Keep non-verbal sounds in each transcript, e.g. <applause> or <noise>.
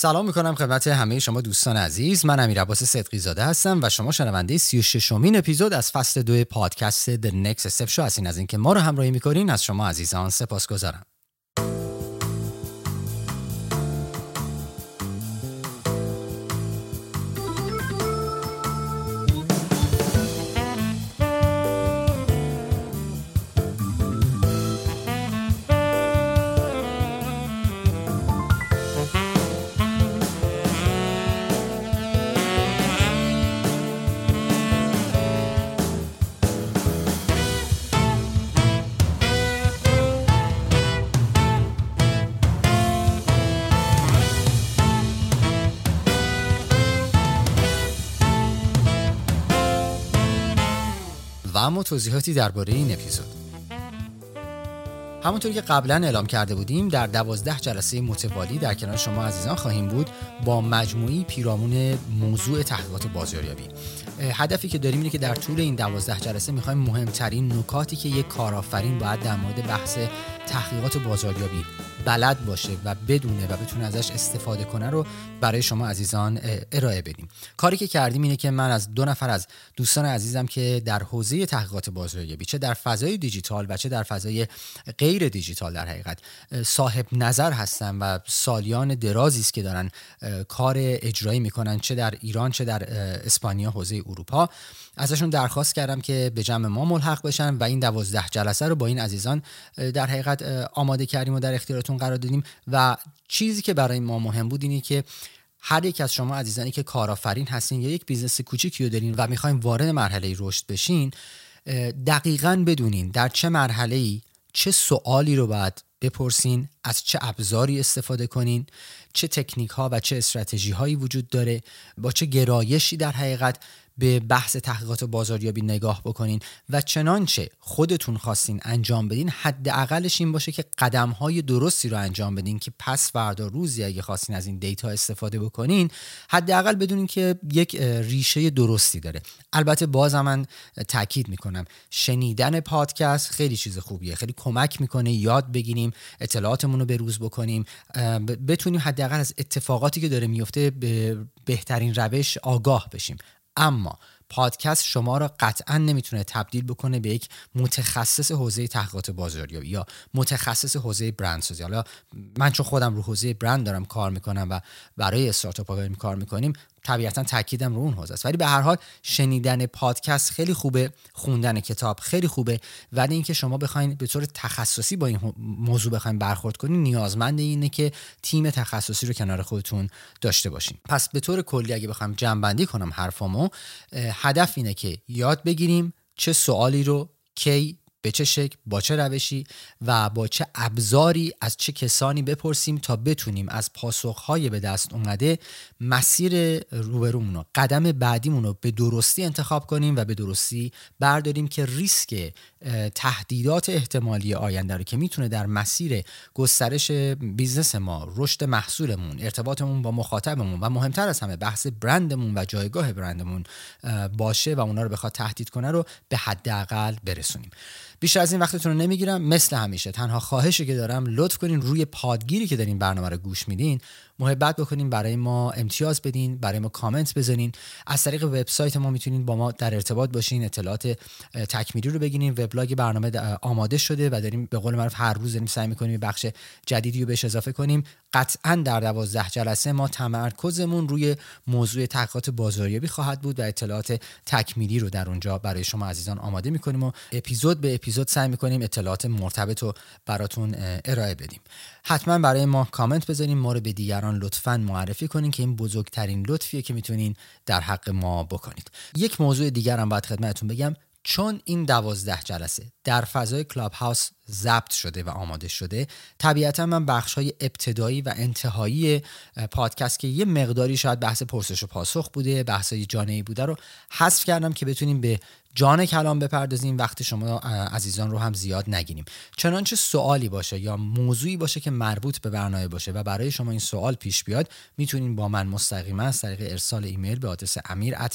سلام می‌کنم خدمت همه شما دوستان عزیز. من امیر عباس صدقی زاده هستم و شما شنونده 36 امین اپیزود از فصل دو پادکست The Next Step Show. هستین از اینکه ما رو همراهی می‌کنین از شما عزیزان سپاسگزارم. توضیحاتی درباره این اپیزود. همونطور که قبلا اعلام کرده بودیم در دوازده جلسه متوالی در کنار شما عزیزان خواهیم بود با مجموعی پیرامون موضوع تحقیقات بازاریابی. هدفی که داریم اینه که در طول این دوازده جلسه می‌خوایم مهمترین نکاتی که یک کارآفرین باید در مورد بحث تحقیقات بازاریابی بلد باشه و بدونه و بتونه ازش استفاده کنه رو برای شما عزیزان ارائه بدیم. کاری که کردیم اینه که من از دو نفر از دوستان عزیزم که در حوزه تحقیقات بازاریابی چه در فضای دیجیتال و چه در فضای غیر دیجیتال در حقیقت صاحب نظر هستن و سالیان درازی است که دارن کار اجرایی می‌کنن چه در ایران چه در اسپانیا حوزه اروپا. ازشون درخواست کردم که به جمع ما ملحق بشن و این دوازده جلسه رو با این عزیزان در حقیقت آماده کردیم و در اختیارتون قرار دادیم. و چیزی که برای ما مهم بود اینه که هر یک از شما عزیزانی که کارآفرین هستین یا یک بیزنس کوچیکی رو دارین و می‌خواین وارد مرحله رشد بشین دقیقا بدونین در چه مرحله ای چه سوالی رو باید بپرسین از چه ابزاری استفاده کنین چه تکنیک ها و چه استراتژی هایی وجود داره با چه گرایشی در حقیقت به بحث تحقیقات بازاریابی نگاه بکنین و چنانچه خودتون خواستین انجام بدین حداقلش این باشه که قدم های درستی رو انجام بدین که پس فردا روزی اگه خواستین از این دیتا استفاده بکنین حداقل بدونین که یک ریشه درستی داره. البته باز من تاکید می‌کنم شنیدن پادکست خیلی چیز خوبیه خیلی کمک می‌کنه یاد بگیریم اطلاعاتمون رو به روز بکنیم بتونیم حداقل از اتفاقاتی که داره میفته به بهترین روش آگاه بشیم. اما پادکست شما را قطعا نمی‌تونه تبدیل بکنه به یک متخصص حوزه تحقیقات بازاریابی یا متخصص حوزه برندسازی. حالا من چون خودم رو حوزه برند دارم کار می‌کنم و برای استارتاپ ها کار می‌کنیم طبیعتا تاکیدم رو اون حوزه است. ولی به هر حال شنیدن پادکست خیلی خوبه خوندن کتاب خیلی خوبه. ولی اینکه شما بخواین به طور تخصصی با این موضوع بخواین برخورد کنین نیازمند اینه که تیم تخصصی رو کنار خودتون داشته باشین. پس به طور کلی اگه بخوام جمع کنم حرفامو هدف اینه که یاد بگیریم چه سوالی رو کی به چه شکل با چه روشی و با چه ابزاری از چه کسانی بپرسیم تا بتونیم از پاسخهای به دست اومده مسیر روبرومون رو قدم بعدیمون رو به درستی انتخاب کنیم و به درستی برداریم که ریسک تهدیدات احتمالی آینده رو که می‌تونه در مسیر گسترش بیزنس ما رشد محصولمون ارتباطمون با مخاطبمون و مهمتر از همه بحث برندمون و جایگاه برندمون باشه و اونا رو بخواد تهدید کنه رو به حداقل برسونیم. بیشتر از این وقتتون رو نمی‌گیرم. مثل همیشه. تنها خواهشی که دارم لطف کنین روی پادگیری که دارین برنامه رو گوش میدین محبت بکنین برای ما امتیاز بدین برای ما کامنت بزنین. از طریق وبسایت ما می‌تونین با ما در ارتباط باشین اطلاعات تکمیلی رو بگیرین. وبلاگ برنامه آماده شده و داریم به قول معروف هر روز داریم سعی می‌کنیم بخش جدیدی رو بهش اضافه کنیم. قطعا در دوازده جلسه ما تمرکزمون روی موضوع تحقیقات بازاریابی خواهد بود و اطلاعات تکمیلی رو در اونجا برای شما عزیزان آماده می‌کنیم و اپیزود به اپیزود سعی می‌کنیم اطلاعات مرتبط رو براتون ارائه بدیم. حتما برای ما کامنت بذارین ما رو به دیگران لطفا معرفی کنین که این بزرگترین لطفیه که می‌تونین در حق ما بکنید. یک موضوع دیگر هم باید خدمتتون بگم. چون این دوازده جلسه در فضای کلاب هاوس ضبط شده و آماده شده. طبیعتا من بخش های ابتدایی و انتهایی پادکست که یه مقداری شاید بحث پرسش و پاسخ بوده بحث های جانعی بوده رو حذف کردم که بتونیم به جان کلام بپردازیم وقتی شما عزیزان رو هم زیاد نگیریم. چنانچه سوالی باشه یا موضوعی باشه که مربوط به برنامه باشه و برای شما این سوال پیش بیاد می‌تونین با من مستقیما از طریق ارسال ایمیل به آدرس امیر at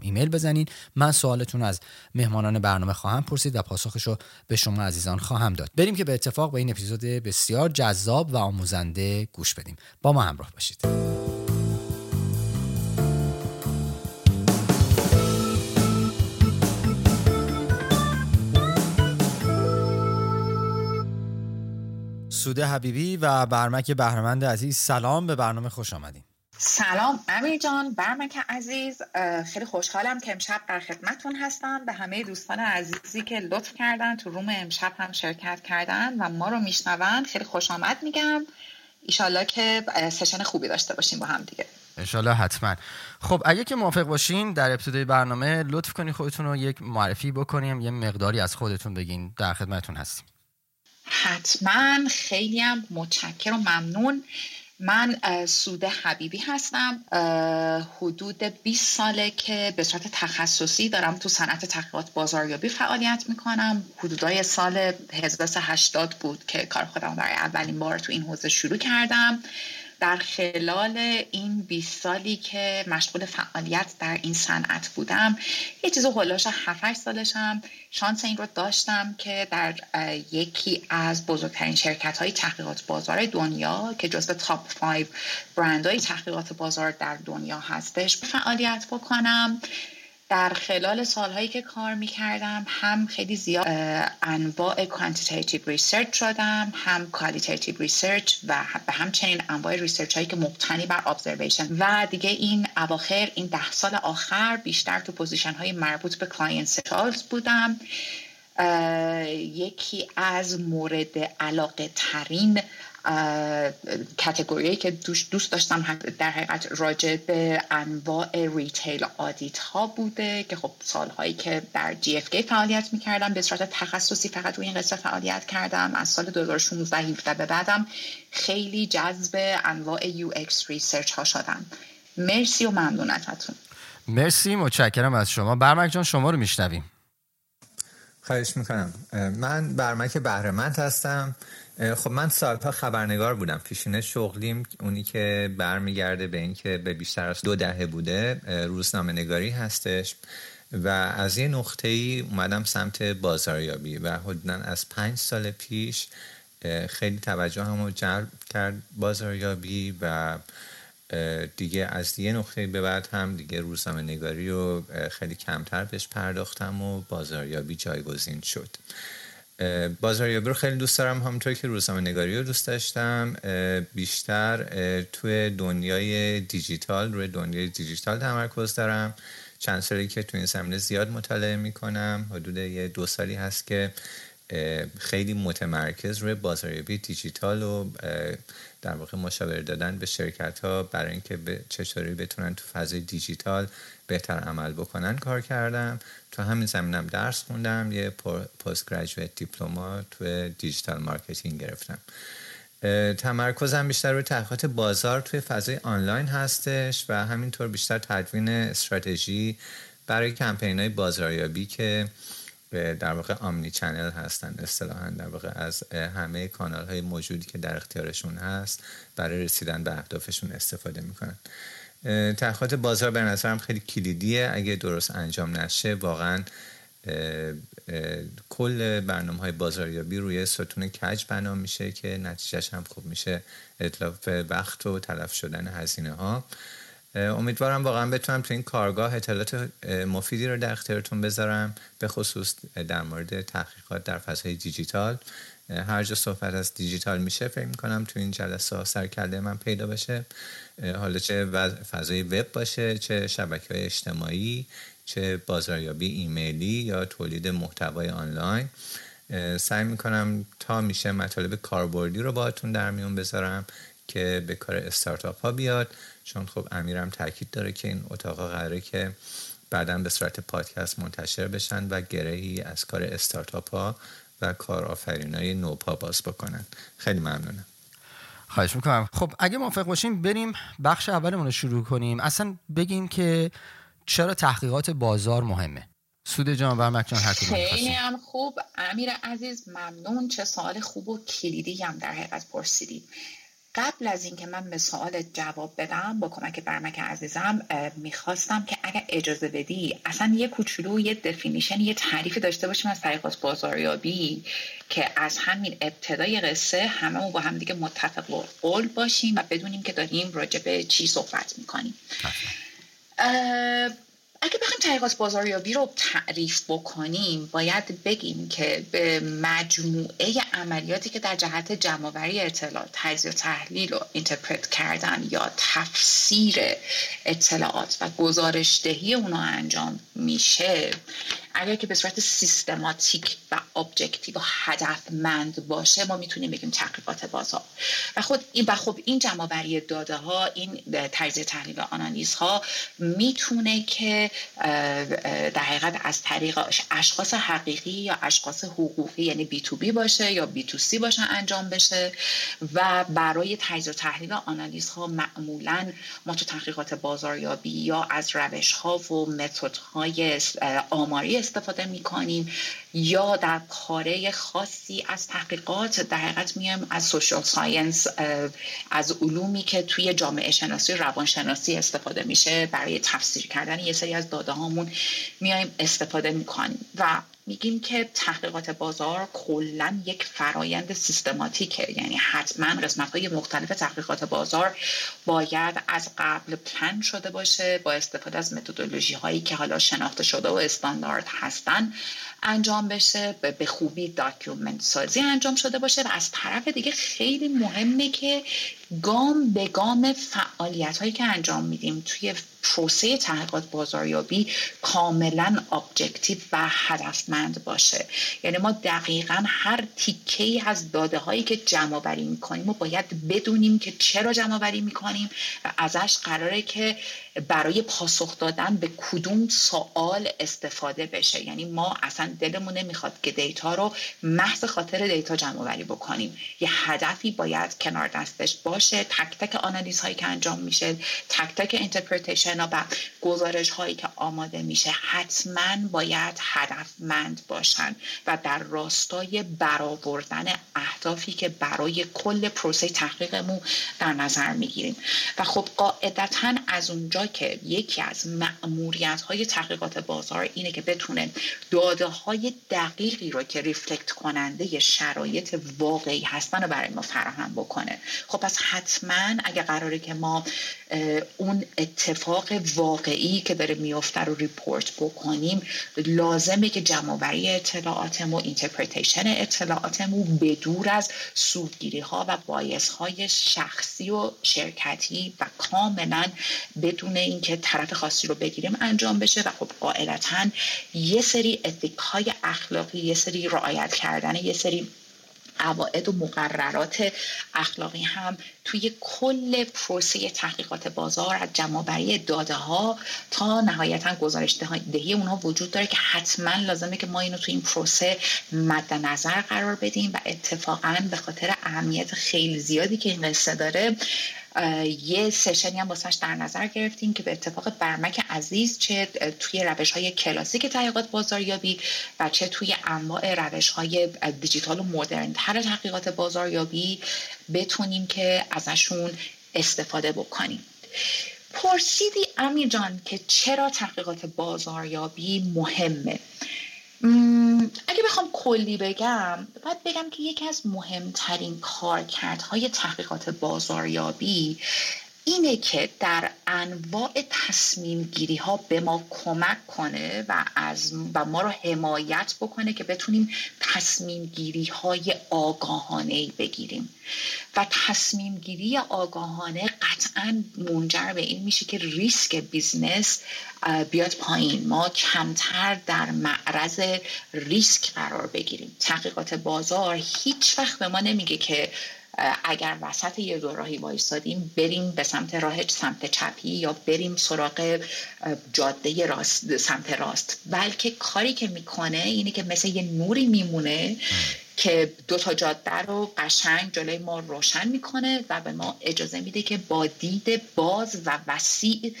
ایمیل بزنین. من سوالتون از مهمانان برنامه خواهم پرسید و پاسخش رو به شما عزیزان خواهم داد. بریم که به اتفاق به این اپیزود بسیار جذاب و آموزنده گوش بدیم. با ما همراه باشید. سوده حبیبی و برمک بهرمند عزیز سلام به برنامه خوش آمدین. سلام امیر جان برمک عزیز. خیلی خوشحالم که امشب در خدمتون هستم. به همه دوستان عزیزی که لطف کردن تو روم امشب هم شرکت کردن و ما رو میشنون. خیلی خوش آمد میگم. ایشالله که سشن خوبی داشته باشیم با هم دیگه. انشالله حتما. خب اگه که موافق باشین در ابتدای برنامه لطف کنی خودتون رو یک معرفی بکنیم یه مقداری از خودتون بگین. در خدمتون هستیم. حتما. خیلی هم متشکر و ممنون. من سوده حبیبی هستم. حدود 20 ساله که به صورت تخصصی دارم تو صنعت تحقیقات بازاریابی فعالیت می‌کنم. حدودای سال 1380 بود که کار خودم برای اولین بار تو این حوزه شروع کردم. در خلال این 20 سالی که مشغول فعالیت در این صنعت بودم یه چیز حدودش 7 سالشم شانس این رو داشتم که در یکی از بزرگترین شرکت های تحقیقات بازار دنیا که جزو top 5 برند های تحقیقات بازار در دنیا هستش فعالیت بکنم. در خلال سالهایی که کار می‌کردم هم خیلی زیاد انواع quantitative research شدم هم qualitative research و به همچنین انواع research هایی که مبتنی بر observation و دیگه این اواخر این ده سال آخر بیشتر تو position های مربوط به client بودم. یکی از مورد علاقه ترین category که دوست داشتم در حقیقت راجع به انواع retail audit ها بوده که خب سالهایی که در جی اف فعالیت می‌کردم به صورت تخصصی فقط روی این قصه فعالیت کردم. از سال 2016 17 به بعدم خیلی جذب انواع UX research ها شدم. مرسی و ممنون ازتون. مرسی متشکرم از شما. برمک جان شما رو میشنویم. خواهش می‌کنم. من برمک بهرمند هستم. خب من سالها خبرنگار بودم. پیشینه شغلیم اونی که برمیگرده به اینکه به بیشتر از دو دهه بوده روزنامه نگاری هستش. و از یه نقطه ای اومدم سمت بازاریابی و حدودا از پنج سال پیش خیلی توجه همو جلب کرد بازاریابی و دیگه از یه نقطه به بعد هم دیگه روزنامه نگاری رو خیلی کمتر بهش پرداختم و بازاریابی جایگزین شد. بازاریابی رو خیلی دوست دارم. همونطور که روزنامه نگاری رو دوست داشتم بیشتر توی دنیای دیجیتال روی دنیای دیجیتال تمرکز دارم. چند سالی که توی این زمینه زیاد مطالعه می‌کنم. حدود یه دو سالی هست که خیلی متمرکز روی بازاریابی دیجیتال و در واقع مشاوره دادن به شرکت ها برای اینکه چطوری بتونن تو فضای دیجیتال بهتر عمل بکنن کار کردم. تو همین زمینم درس خوندم یه postgraduate diploma تو digital marketing گرفتم. تمرکزم بیشتر روی تحقیقات بازار توی فضای آنلاین هستش و همینطور بیشتر تدوین استراتژی برای کمپین های بازاریابی که در واقع omni-channel هستن اصطلاحا در واقع از همه کانال های موجودی که در اختیارشون هست برای رسیدن به اهدافشون استفاده می‌کنن. تحقیقات بازار به نظرم خیلی کلیدیه. اگه درست انجام نشه واقعا کل برنامه های بازاریابی روی ستون کج بنا میشه که نتیجهش هم خوب میشه. اطلاف وقت و تلف شدن هزینه ها امیدوارم واقعا بتونم تو این کارگاه اطلاعات مفیدی رو در اختیارتون بذارم به خصوص در مورد تحقیقات در فضای دیجیتال. هر جا صحبت از دیجیتال میشه فکر می‌کنم تو این جلسه ها سرکرده من پیدا بشه. حالا چه فضای وب باشه چه شبکه های اجتماعی چه بازاریابی ایمیلی یا تولید محتوای آنلاین. سعی می‌کنم تا میشه مطالب کاربردی رو باهاتون در میون بذارم که به کار استارتاپ ها بیاد. چون خب امیرم تاکید داره که این اتاق قراره که بعدا به صورت پادکست منتشر بشن و گرهی از کار استارتاپ ها و کارآفرینای نوپا باز بکنن. خیلی ممنونم. خواهش می‌کنم. خب اگه موافق باشیم بریم بخش اولمون رو شروع کنیم. اصلا بگیم که چرا تحقیقات بازار مهمه؟ سود جان و جان هر خیلی هم خوب. امیر عزیز ممنون. چه سوال خوب و کلیدی هم در حقیقت پرسیدید. قبل از اینکه من به سوال جواب بدم با کمک برمک عزیزم می‌خواستم که اگر اجازه بدی اصلا یه کوچولو یه دفینیشن یه تعریفی داشته باشیم از طریقات بازاریابی که از همین ابتدای قصه همه با هم دیگه متفق قول باشیم و بدونیم که داریم راجع به چی صحبت می‌کنیم. تحقیقات بازاریابی رو تعریف بکنیم باید بگیم که به مجموعه عملیاتی که در جهت جمعآوری اطلاعات تجزیه و تحلیل و اینترپرت کردن یا تفسیر اطلاعات و گزارشدهی اونا انجام میشه اگر که به صورت سیستماتیک و objective و هدفمند باشه ما می‌تونیم بگیم تحقیقات بازار. و خود این و خب این جمعآوری داده ها این تجزیه تحلیل و آنالیز ها می‌تونه که در حقیقت از طریق اشخاص حقیقی یا اشخاص حقوقی یعنی B2B باشه یا B2C باشه انجام بشه و برای تجزیه تحلیل و آنالیز ها معمولا ما تو تحقیقات بازاریابی یا از روش ها و method های آماری استفاده می کنیم یا در پاره‌ای خاصی از تحقیقات در حقیقت میایم از social science از علومی که توی جامعه شناسی روانشناسی استفاده میشه. برای تفسیر کردن یه سری از داده هامون میایم استفاده می‌کنیم. و میگیم که تحقیقات بازار کلا یک فرایند سیستماتیکه یعنی حتما قسمت های مختلف تحقیقات بازار باید از قبل پلن شده باشه با استفاده از متدولوژی هایی که حالا شناخته شده و استاندارد هستن. انجام بشه به خوبی document سازی انجام شده باشه و از طرف دیگه خیلی مهمه که گام به گام فعالیت هایی که انجام میدیم توی پروسه تحقیقات بازاریابی کاملا objective و هدفمند باشه. یعنی ما دقیقا هر تیکه از داده هایی که جمع آوری می‌کنیم و باید بدونیم که چرا جمع آوری می‌کنیم و ازش قراره که برای پاسخ دادن به کدوم سوال استفاده بشه. یعنی ما اصلا دلمون نمی‌خواد که data رو محض خاطر data جمع آوری بکنیم. یه هدفی باید کنار دستش باشه. تک تک آنالیز هایی که انجام میشه تک تک interpretation و گزارش هایی که آماده میشه حتما باید هدفمند باشن و در راستای برآوردن اهدافی که برای کل پروسه تحقیقمون در نظر می‌گیریم. و خب قاعدتا از اونجا که یکی از مأموریت های تحقیقات بازار اینه که بتونه داده های دقیقی رو که reflect کننده شرایط واقعی هستن رو برای ما فراهم بکنه. خب پس حتما اگه قراره که ما اون اتفاق واقعی که داره میفته رو report بکنیم لازمه که جمع‌آوری اطلاعاتمون interpretation اطلاعاتمون به دور از سوگیری ها و bias های شخصی و شرکتی و کاملا بدون اینکه طرف خاصی رو بگیریم انجام بشه و خب قاعدتا یه سری اتیک های اخلاقی یه سری رعایت کردن یه سری قواعد و مقررات اخلاقی هم توی کل پروسه تحقیقات بازار از جمعآوری داده ها تا نهایتا گزارش دهی اونها وجود داره که حتما لازمه که ما اینو توی این پروسه مد نظر قرار بدیم و اتفاقا به خاطر اهمیت خیلی زیادی که این قصه داره یه سشنی هم در نظر گرفتیم که به اتفاق برمک عزیز چه توی روش های کلاسیک تحقیقات بازاریابی و چه توی انواع روش های دیجیتال و مدرن تر تحقیقات بازاریابی بتونیم که ازشون استفاده بکنیم. پرسیدی امیر جان که چرا تحقیقات بازاریابی مهمه؟ اگه بخوام کلی بگم باید بگم که یکی از مهمترین کارکردهای تحقیقات بازاریابی اینه که در انواع تصمیم گیری ها به ما کمک کنه و از و ما رو حمایت بکنه که بتونیم تصمیم گیری های آگاهانه بگیریم. و تصمیم گیری آگاهانه قطعا منجر به این میشه که ریسک بیزنس بیاد پایین. ما کمتر در معرض ریسک قرار بگیریم. تحقیقات بازار هیچ وقت به ما نمیگه که اگر وسط یه دوراهی وایستادیم بریم به سمت راه سمت چپی یا بریم سراغ جاده راست سمت راست. بلکه کاری که می‌کنه اینه که مثل یه نوری میمونه که دو تا جاده رو قشنگ جلوی ما روشن می‌کنه و به ما اجازه میده که با دید باز و وسیع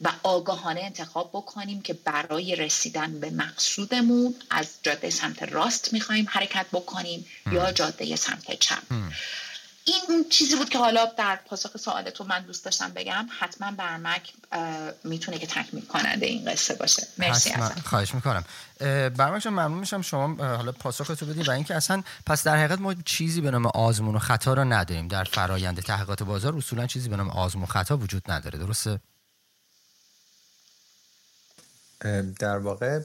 و آگاهانه انتخاب بکنیم که برای رسیدن به مقصودمون از جاده سمت راست می‌خوایم حرکت بکنیم یا جاده سمت چپ. این اون چیزی بود که حالا در پاسخ سوال تو من دوست داشتم بگم حتما برمک می‌تونه که تکمیل کننده این قصه باشه. مرسی ازم خواهش می‌کنم. برمک ممنون میشم. شما حالا پاسخ تو بدید و اینکه اصلا پس در حقیقت ما چیزی به نام آزمون و خطا رو نداریم. در فرایند تحقیقات بازار اصولا چیزی به نام آزمون و خطا وجود نداره. درسته؟ در واقع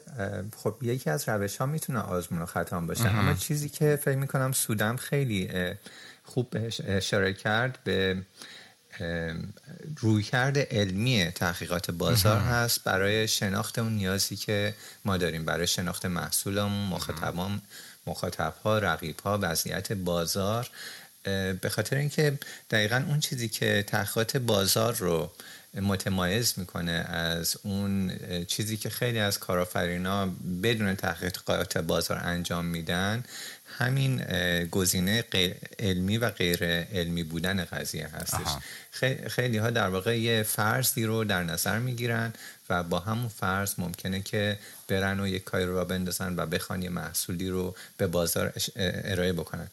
خب یکی از روش ها می‌تونه آزمون و خطا باشه. اما چیزی که فکر می‌کنم سودم خیلی خوب بهش اشاره کرد به رویکرد علمی تحقیقات بازار هست برای شناخت اون نیازی که ما داریم برای شناخت محصولمون مخاطبان مخاطب ها رقیب ها وضعیت بازار. به خاطر اینکه دقیقا اون چیزی که تحقیقات بازار رو متمایز می‌کنه از اون چیزی که خیلی از کارآفرینا بدون تحقیقات بازار انجام میدن همین گزینه علمی و غیر علمی بودن قضیه هستش. خیلی ها در واقع یه فرضی رو در نظر می‌گیرن و با همون فرض ممکنه که برن و یک کاری رو بندازن و بخوان یه محصولی رو به بازار ارائه بکنن.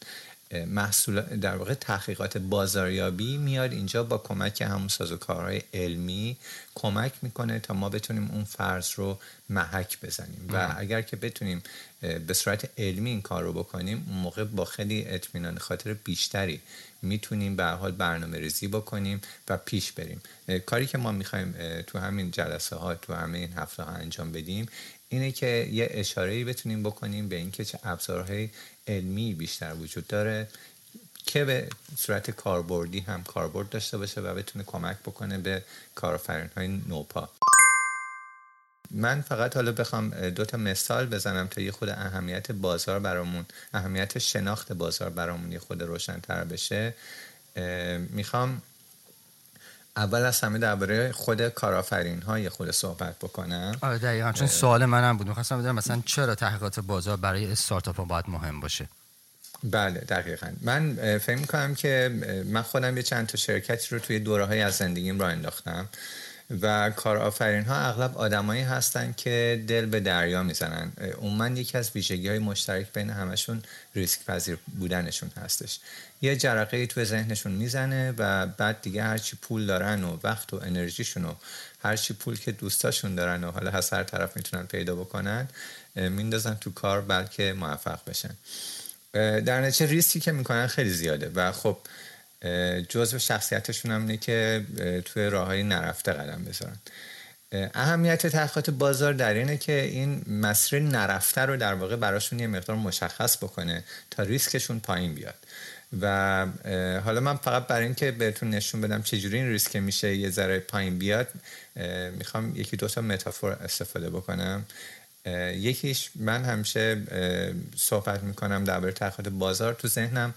محصول در واقع تحقیقات بازاریابی میاد اینجا با کمک همون سازوکارهای علمی کمک می‌کنه تا ما بتونیم اون فرض رو محک بزنیم. و اگر که بتونیم به صورت علمی این کار رو بکنیم اون موقع با خیلی اطمینان خاطر بیشتری می‌تونیم به حال برنامه ریزی بکنیم و پیش بریم. کاری که ما می‌خوایم تو همین جلسه ها تو همه این هفته ها انجام بدیم اینه که یه اشاره بتونیم بکنیم به اینکه چه ابزارهای علمی بیشتر وجود داره که به صورت کاربردی هم کاربرد داشته باشه و بتونه کمک بکنه به کارآفرین های نوپا. من فقط حالا بخوام دو تا مثال بزنم تا یه خود اهمیت بازار برامون اهمیت شناخت بازار برامون یه خود روشنتر بشه. می‌خوام اول از همه درباره خود کارآفرین های خود صحبت بکنم. آره دقیقا. چون سوال منم بود. می‌خواستم بدونم مثلا چرا تحقیقات بازار برای استارتاپ ها باید مهم باشه؟ بله دقیقا. من فکر می‌کنم که من خودم یه چند تا شرکتی رو توی دوره های از زندگیم را انداختم. و کارآفرین ها اغلب آدمایی هستن که دل به دریا می‌زنن. من یکی از ویژگی های مشترک بین همشون ریسک پذیر بودنشون هستش. یه جرقه تو ذهنشون می‌زنه و بعد دیگه هرچی پول دارن و وقت و انرژیشون و هرچی پول که دوستاشون دارن و حالا هر طرف می‌تونن پیدا بکنن میندازن تو کار بلکه موفق بشن. در نتیجه ریسکی که می‌کنن خیلی زیاده. و خب جزء شخصیتشون هم اینه که توی راه های نرفته قدم بذارن. اهمیت تحقیقات بازار در اینه که این مسیر نرفته رو در واقع براشون یه مقدار مشخص بکنه تا ریسکشون پایین بیاد. و حالا من فقط برای اینکه بهتون نشون بدم چجوری این ریسک میشه یه ذره پایین بیاد می‌خوام یکی دو تا متافور استفاده بکنم. یکیش من همیشه صحبت می‌کنم درباره تحقیقات بازار تو ذهنم.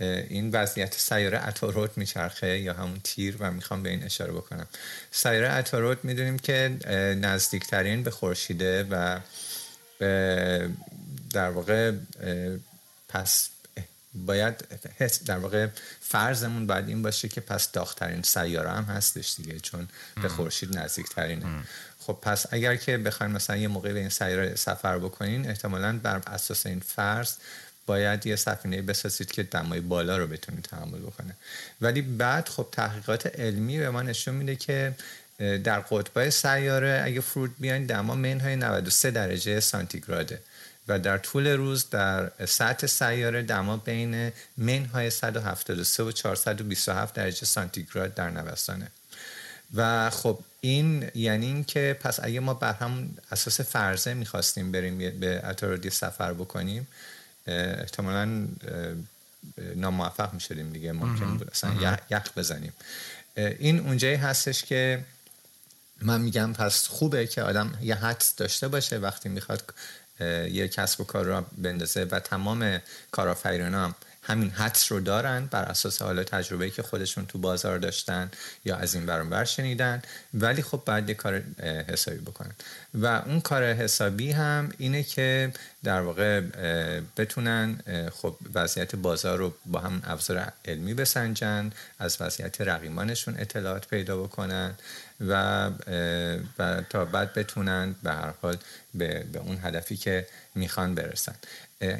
این وضعیت سیاره اتاروت میچرخه یا همون تیر و می‌خوام به این اشاره بکنم. سیاره اتاروت می‌دونیم که نزدیکترین به خورشیده و در واقع پس باید در واقع فرضمون باید این باشه که پس داخترین سیاره هم هستش دیگه چون به خورشید نزدیکترینه. خب پس اگر که بخواین مثلا یه موقع به این سیاره سفر بکنین احتمالا بر اساس این فرض باید یه سفینه بسازید که دمای بالا رو بتونید تحمل بکنه. ولی بعد خب تحقیقات علمی به ما نشون میده که در قطبای سیاره اگه فرود بیاین دما منهای 93 درجه سانتیگراده و در طول روز در سطح سیاره دما بین منهای 173 و 427 درجه سانتیگراد در نوستانه و خب این یعنی این که پس اگه ما بر هم اساس فرضه می‌خواستیم بریم به اتارودی سفر بکنیم احتمالا ناموفق می‌شدیم دیگه ممکن بود اصلا یخ بزنیم. این اونجایی هستش که من میگم پس خوبه که آدم یه حدس داشته باشه وقتی می‌خواد یه کسب و کار را بندازه و تمام کارآفرینان هم همین حدس رو دارن بر اساس حالا تجربه که خودشون تو بازار داشتن یا از این برون شنیدن ولی خب بعد یه کار حسابی بکنن. و اون کار حسابی هم اینه که در واقع بتونن خب وضعیت بازار رو با هم ابزار علمی بسنجن از وضعیت رقیبانشون اطلاعات پیدا بکنن و, و تا بعد بتونن به هر حال به, به اون هدفی که می‌خوان برسن.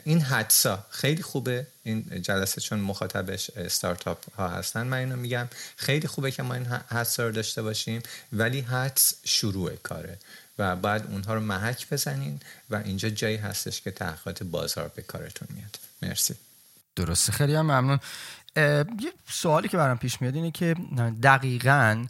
این حدسا خیلی خوبه. این جلسه چون مخاطبش ستارتاپ ها هستن من اینو میگم. خیلی خوبه که ما این حدسا رو داشته باشیم ولی حدس شروع کاره و بعد اونها رو محک بزنین و اینجا جایی هستش که تحقیقات بازار به کارتون میاد. مرسی. درسته. خیلی هم ممنون. یه سوالی که برام پیش میاد اینه که دقیقا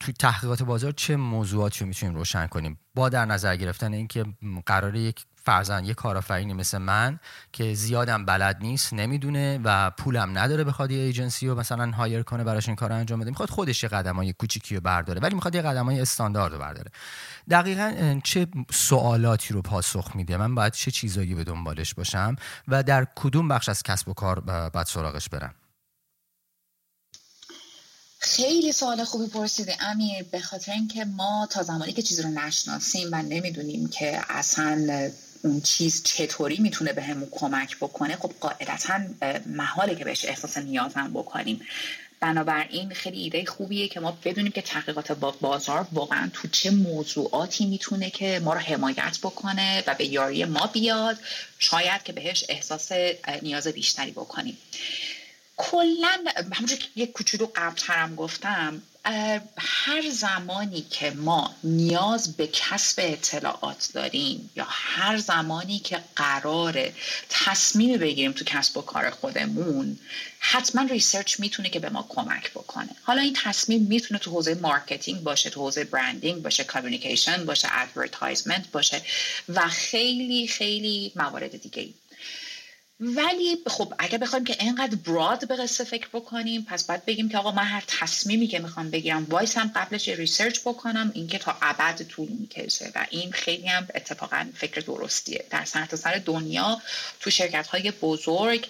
توی تحقیقات بازار چه موضوعاتی رو می‌تونیم روشن کنیم؟ با در نظر گرفتن اینکه قرار یک فرزن یه کارآفرینی مثل من که زیادم بلد نیست نمی‌دونه و پولم نداره بخواد یه ایجنسی رو مثلا هایر کنه براش این کار رو انجام بده می‌خواد خودش یه قدمای کوچیکی رو برداره ولی می‌خواد یه قدمای استاندارد رو برداره. دقیقا چه سوالاتی رو پاسخ میده؟ من باید چه چیزایی به دنبالش باشم و در کدوم بخش از کسب و کار باید سراغش برم؟ خیلی سوال خوبی پرسیده امیر به خاطر اینکه ما تا زمانی که چیزی رو نشناسیم و نمی‌دونیم که اصلا اون چیز چطوری می‌تونه به همون کمک بکنه خب قاعدتا محاله که بهش احساس نیازم بکنیم. بنابراین خیلی ایده خوبیه که ما بدونیم که تحقیقات با بازار واقعا تو چه موضوعاتی می‌تونه که ما رو حمایت بکنه و به یاری ما بیاد. شاید که بهش احساس نیاز بیشتری بکنیم. کلا همونجور که یک کوچولو قبلترم گفتم هر زمانی که ما نیاز به کسب اطلاعات داریم یا هر زمانی که قرار تصمیم بگیریم تو کسب و کار خودمون حتما research می‌تونه که به ما کمک بکنه. حالا این تصمیم می‌تونه تو حوزه marketing باشه تو حوزه branding باشه communication باشه advertisement باشه و خیلی خیلی موارد دیگه ولی خب اگر بخوایم که اینقدر broad به قصه فکر بکنیم پس باید بگیم که آقا من هر تصمیمی که می‌خوام بگیرم وایسم قبلش research بکنم اینکه تا ابد طول می‌کشه. و این خیلی هم اتفاقا فکر درستیه. در سراسر دنیا تو شرکت های بزرگ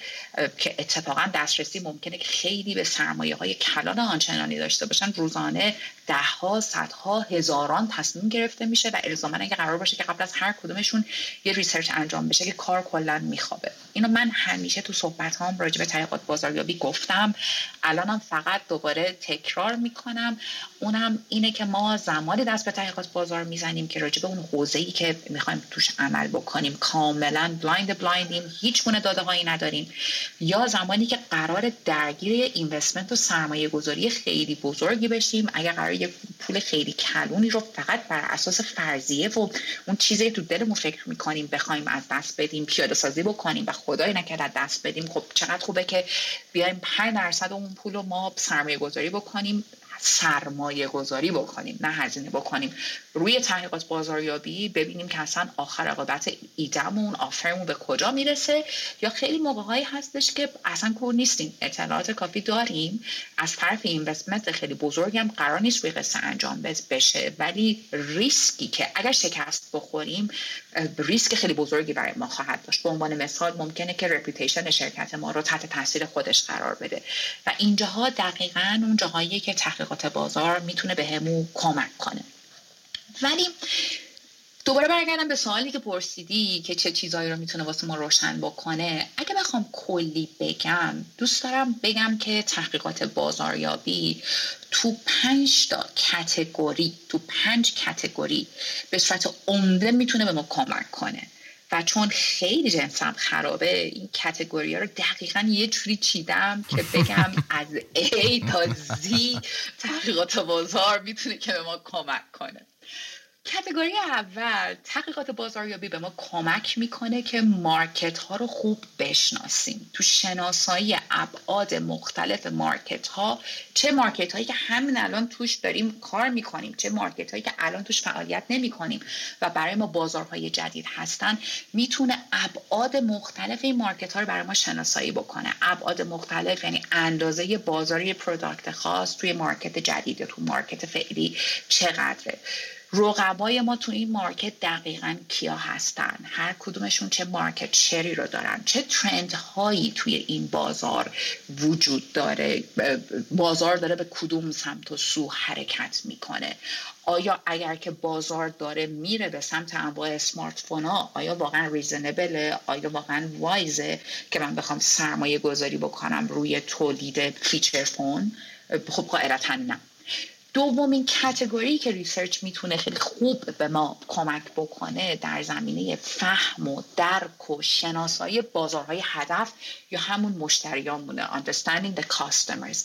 که اتفاقا دسترسی ممکنه که خیلی به سرمایه های کلان آنچنانی داشته باشن روزانه دهها صدها هزاران تصمیم گرفته میشه و الزاما اگه قرار باشه که قبل از هر کدومشون یه research انجام بشه که کار کلا میخوابه. اینو من همیشه تو صحبت هام راجع به تحقیقات بازاریابی گفتم. الانم فقط دوباره تکرار می‌کنم. اونم اینه که ما زمانی دست به تحقیقات بازار می‌زنیم که راجع به اون حوزه ای که می‌خوایم توش عمل بکنیم کاملا blind blind یم هیچ گونه داده هایی نداریم. یا زمانی که قرار درگیر investment و سرمایه گذاری خیلی بزرگی بشیم اگر قرار یه پول خیلی کلونی رو فقط بر اساس فرضیه و اون چیزی تو دلمون فکر می‌کنیم بخوایم از دست بدیم پیاده سازی بکنیم و خدای نکرد دست بدیم. خب چقدر خوبه که بیایم 5 درصد اون پول رو ما سرمایه گذاری بکنیم. سرمایه گذاری بکنیم نه هزینه بکنیم. روی تحقیقات بازاریابی ببینیم که اصلا آخر عاقبت ایدمون آفرمون به کجا می‌رسه یا خیلی موقعهایی هستش که اصلا کور نیستیم. اطلاعات کافی داریم. از طرف investment خیلی بزرگی هم قرار نیست روی قصه انجام بشه. ولی ریسکی که اگر شکست بخوریم ریسک خیلی بزرگی برای ما خواهد داشت. به عنوان مثال ممکنه که reputation شرکت ما رو تحت تاثیر خودش قرار بده. و اینجاها دقیقا اون جاهایی که تحقیقات بازار می‌تونه بهمون کمک کنه. ولی دوباره برگردم به سوالی که پرسیدی که چه چیزهایی رو می‌تونه واسه ما روشن بکنه. اگه بخوام کلی بگم دوست دارم بگم که تحقیقات بازاریابی تو پنج تا کتگوری تو پنج کتگوری به صورت عمده می‌تونه به ما کمک کنه. و چون خیلی جنسم خرابه این کتگوری ها رو دقیقا یه جوری چیدم که بگم از A تا Z تحقیقات بازار می‌تونه که به ما کمک کنه. کتگوری اول تحقیقات بازاریابی به ما کمک می‌کنه که مارکت ها رو خوب بشناسیم. تو شناسایی ابعاد مختلف مارکت ها چه market هایی که همین الان توش داریم کار می‌کنیم چه market هایی که الان توش فعالیت نمی کنیم و برای ما بازارهای جدید هستن می‌تونه ابعاد مختلف این market ها رو برای ما شناسایی بکنه. ابعاد مختلف یعنی اندازه بازار یه product خاص توی market جدید یا تو market فعلی چقدره. رقبای ما تو این market دقیقا کیا هستن؟ هر کدومشون چه market share ی رو دارن. چه trend هایی توی این بازار وجود داره؟ بازار داره به کدوم سمت و سو حرکت می‌کنه. آیا اگر که بازار داره میره به سمت انواع smartphone ها آیا واقعا reasonable ه؟ آیا واقعا wise ه که من بخوام سرمایه گذاری بکنم روی تولید feature phone؟ خب قاعدتا نه. دومین category که research می‌تونه خیلی خوب به ما کمک بکنه در زمینه فهم و درک و شناسایی بازارهای هدف یا همون مشتریامونه understanding the customers.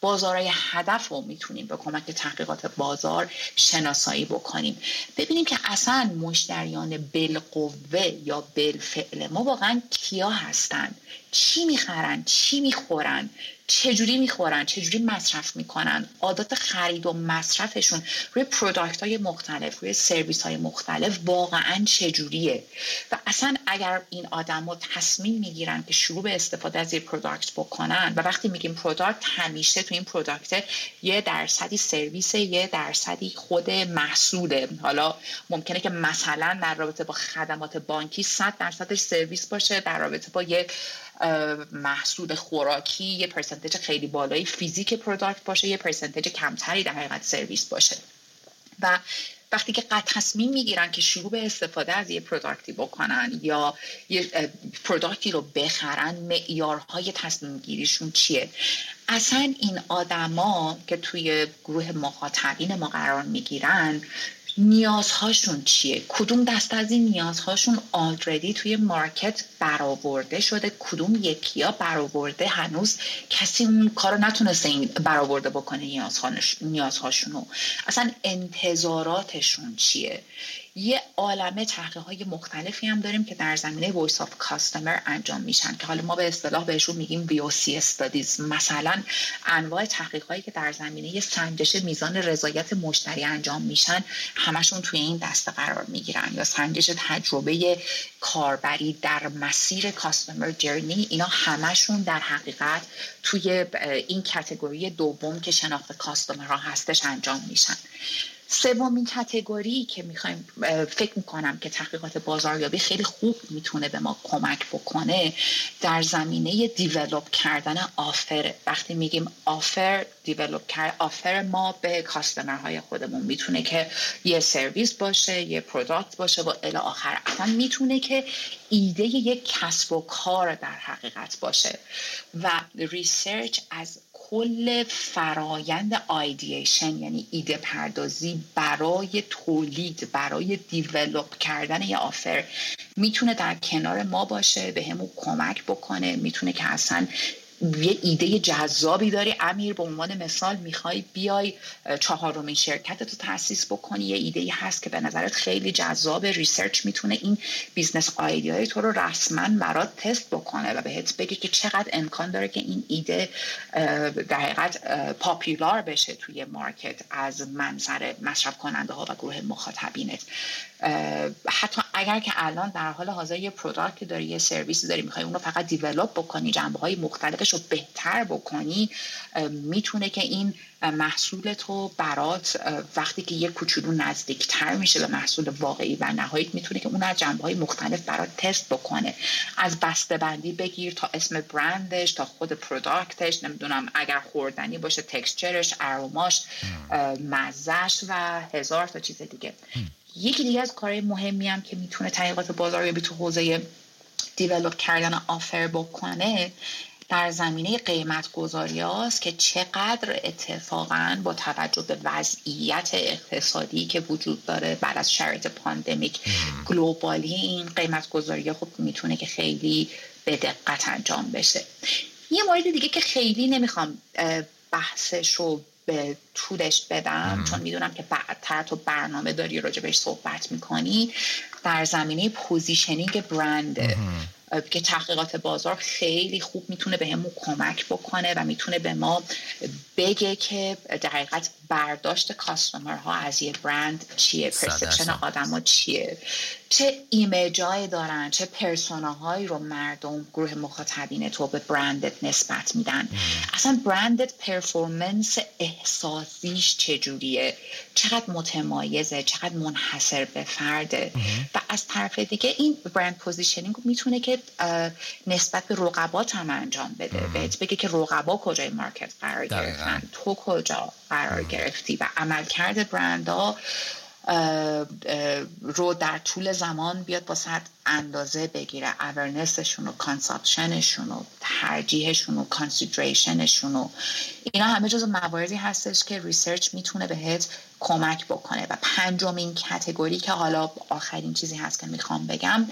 بازارهای هدف رو می‌تونیم به کمک تحقیقات بازار شناسایی بکنیم. ببینیم که اصلا مشتریان بالقوه یا بالفعل ما واقعا کیا هستند چی می‌خرن چی می‌خورن چجوری می‌خورن چجوری مصرف می‌کنن؟ عادات خرید و مصرفشون روی پروداکت های مختلف روی سرویس های مختلف واقعا چجوریه؟ و اصلا اگر این آدم تصمیم می‌گیرن که شروع به استفاده از یه product بکنن و وقتی میگیم product همیشه تو این product یه درصدی سرویس یه درصدی خود محصوله. حالا ممکنه که مثلا در رابطه با خدمات بانکی 100 درصدش سرویس باشه در رابطه با یه محصول خوراکی یه percentage خیلی بالایی فیزیک product باشه یه percentage کمتری در حقیقت سرویس باشه. و وقتی که قد تصمیم می‌گیرن که شروع به استفاده از یه product ی بکنن یا یه product ی رو بخرن معیارهای تصمیم گیریشون چیه؟ اصلا این آدما که توی گروه مخاطبین ما قرار می‌گیرن نیازهاشون چیه؟ کدوم دست از این نیازهاشون already توی market برآورده شده؟ کدوم یکی ها برآورده هنوز؟ کسی اون کار رو نتونسته این برآورده بکنه نیازهاشون اصلا انتظاراتشون چیه؟ یه عالمه تحقیق های مختلفی هم داریم که در زمینه voice of customer انجام میشن که حالا ما به اصطلاح بهشون میگیم VOC studies مثلا انواع تحقیق هایی که در زمینه سنجش میزان رضایت مشتری انجام میشن همشون توی این دسته قرار می‌گیرن. یا سنجش تجربه کاربری در مسیر customer journey اینا همشون در حقیقت توی این category دوم که شناخت customer ها هستش انجام میشن. سومین category که می‌خوایم فکر می‌کنم که تحقیقات بازاریابی خیلی خوب می‌تونه به ما کمک بکنه در زمینه develop کردن offer. وقتی میگیم offer develop کرد offer ما به customer های خودمون می‌تونه که یه سرویس باشه یه product باشه و الی آخر. اصلا می‌تونه که ایده یک کسب و کار در حقیقت باشه. و research از کل فرایند ideation یعنی ایده پردازی برای تولید برای develop کردن یه offer می‌تونه در کنار ما باشه بهمون کمک بکنه می‌تونه که اصلا یه ایده جذابی داری. امیر به عنوان مثال می‌خوای بیای چهارمین شرکت تو تاسیس بکنی. یه ایده هست که به نظرت خیلی جذاب research می‌تونه این business idea ی تو رو رسما برات تست بکنه و بهت بگه که چقدر امکان داره که این ایده در حقیقت popular بشه توی market از منظر مصرف کننده ها و گروه مخاطبینت. حتی اگر که الان در حال حاضر یه product داری یه سرویسی داری می‌خوای اون رو فقط develop بکنی جنبه های مختلفش رو بهتر بکنی می‌تونه که این محصول تو برات وقتی که یه کوچولو نزدیکتر میشه به محصول واقعی و نهایت می‌تونه که اون از جنبه های مختلف برات تست بکنه. از بسته بندی بگیر تا اسم برندش تا خود product ش نمی‌دونم اگر خوردنی باشه texture ش aroma ش مزش و هزار تا چیز دیگه. یکی دیگه از کارهای مهمی هم که می‌تونه تحقیقات بازاریابی تو حوزه develop کردن offer بکنه در زمینه قیمت گذاری است که چقدر اتفاقا با توجه به وضعیت اقتصادی که وجود داره بعد از شرایط pandemic globally این قیمت گذاری خب می‌تونه که خیلی به دقت انجام بشه. یه مورد دیگه که خیلی نمی‌خوام بحثش رو به طولش بدم چون می‌دونم که بعدتر تو برنامه داری راجبش صحبت می‌کنی. در زمینه positioning برند که تحقیقات بازار خیلی خوب می‌تونه بهمون کمک بکنه و می‌تونه به ما بگه که در حقیقت برداشت customer ها از یه برند چیه؟ perception آدم ها چیه؟ چه image ایی دارن؟ چه persona هایی رو مردم گروه مخاطبین تو به برندت نسبت میدن؟ اصلا برندت performance احساسیش چجوریه؟ چقدر متمایزه؟ چقدر منحصر به فرده؟ و از طرف دیگه این brand positioning می‌تونه که نسبت به رقبات هم انجام بده. بهت بگه که رقبا کجای market قرار گرفتن؟ تو کجا؟ قرار گرفتی و عملکرد برندها رو در طول زمان بیاد اندازه بگیره. awareness شون و consumption شون و ترجیحشون و consideration شون و اینا همه جز مواردی هستش که research می‌تونه بهت کمک بکنه. و پنجمین category که حالا آخرین چیزی هست که می‌خوام بگم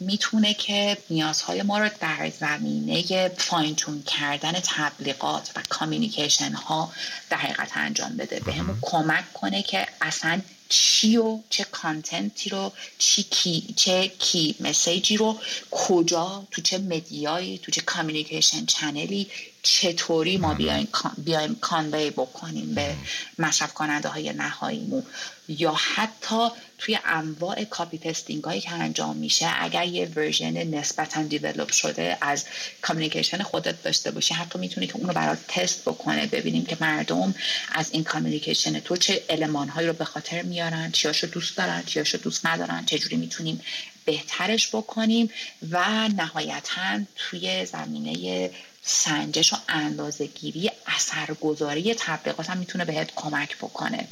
می‌تونه که نیازهای ما رو در زمینه fine-tune کردن تبلیغات و communication ها در حقیقت انجام بده. بهمون کمک کنه که اصلا چی و چه content ی رو چی کی چه کی message ی رو کجا تو چه media یی تو چه communication channel ی چطوری ما بیایم بیایم convey بکنیم به مصرف کننده های نهاییمون. یا حتی توی انواع copy testing هایی که انجام میشه اگر یه version نسبتا develop شده از communication خودت داشته باشی حتی می‌تونی که اونو برات تست بکنه ببینیم که مردم از این communication تو چه المان هایی رو به خاطر میارن چیاشو دوست دارن چیاشو دوست ندارن چجوری می‌تونیم بهترش بکنیم و نهایتا توی زمینه سنجش و اندازه گیری اثرگذاری تبلیغات هم می‌تونه بهت کمک بکنه.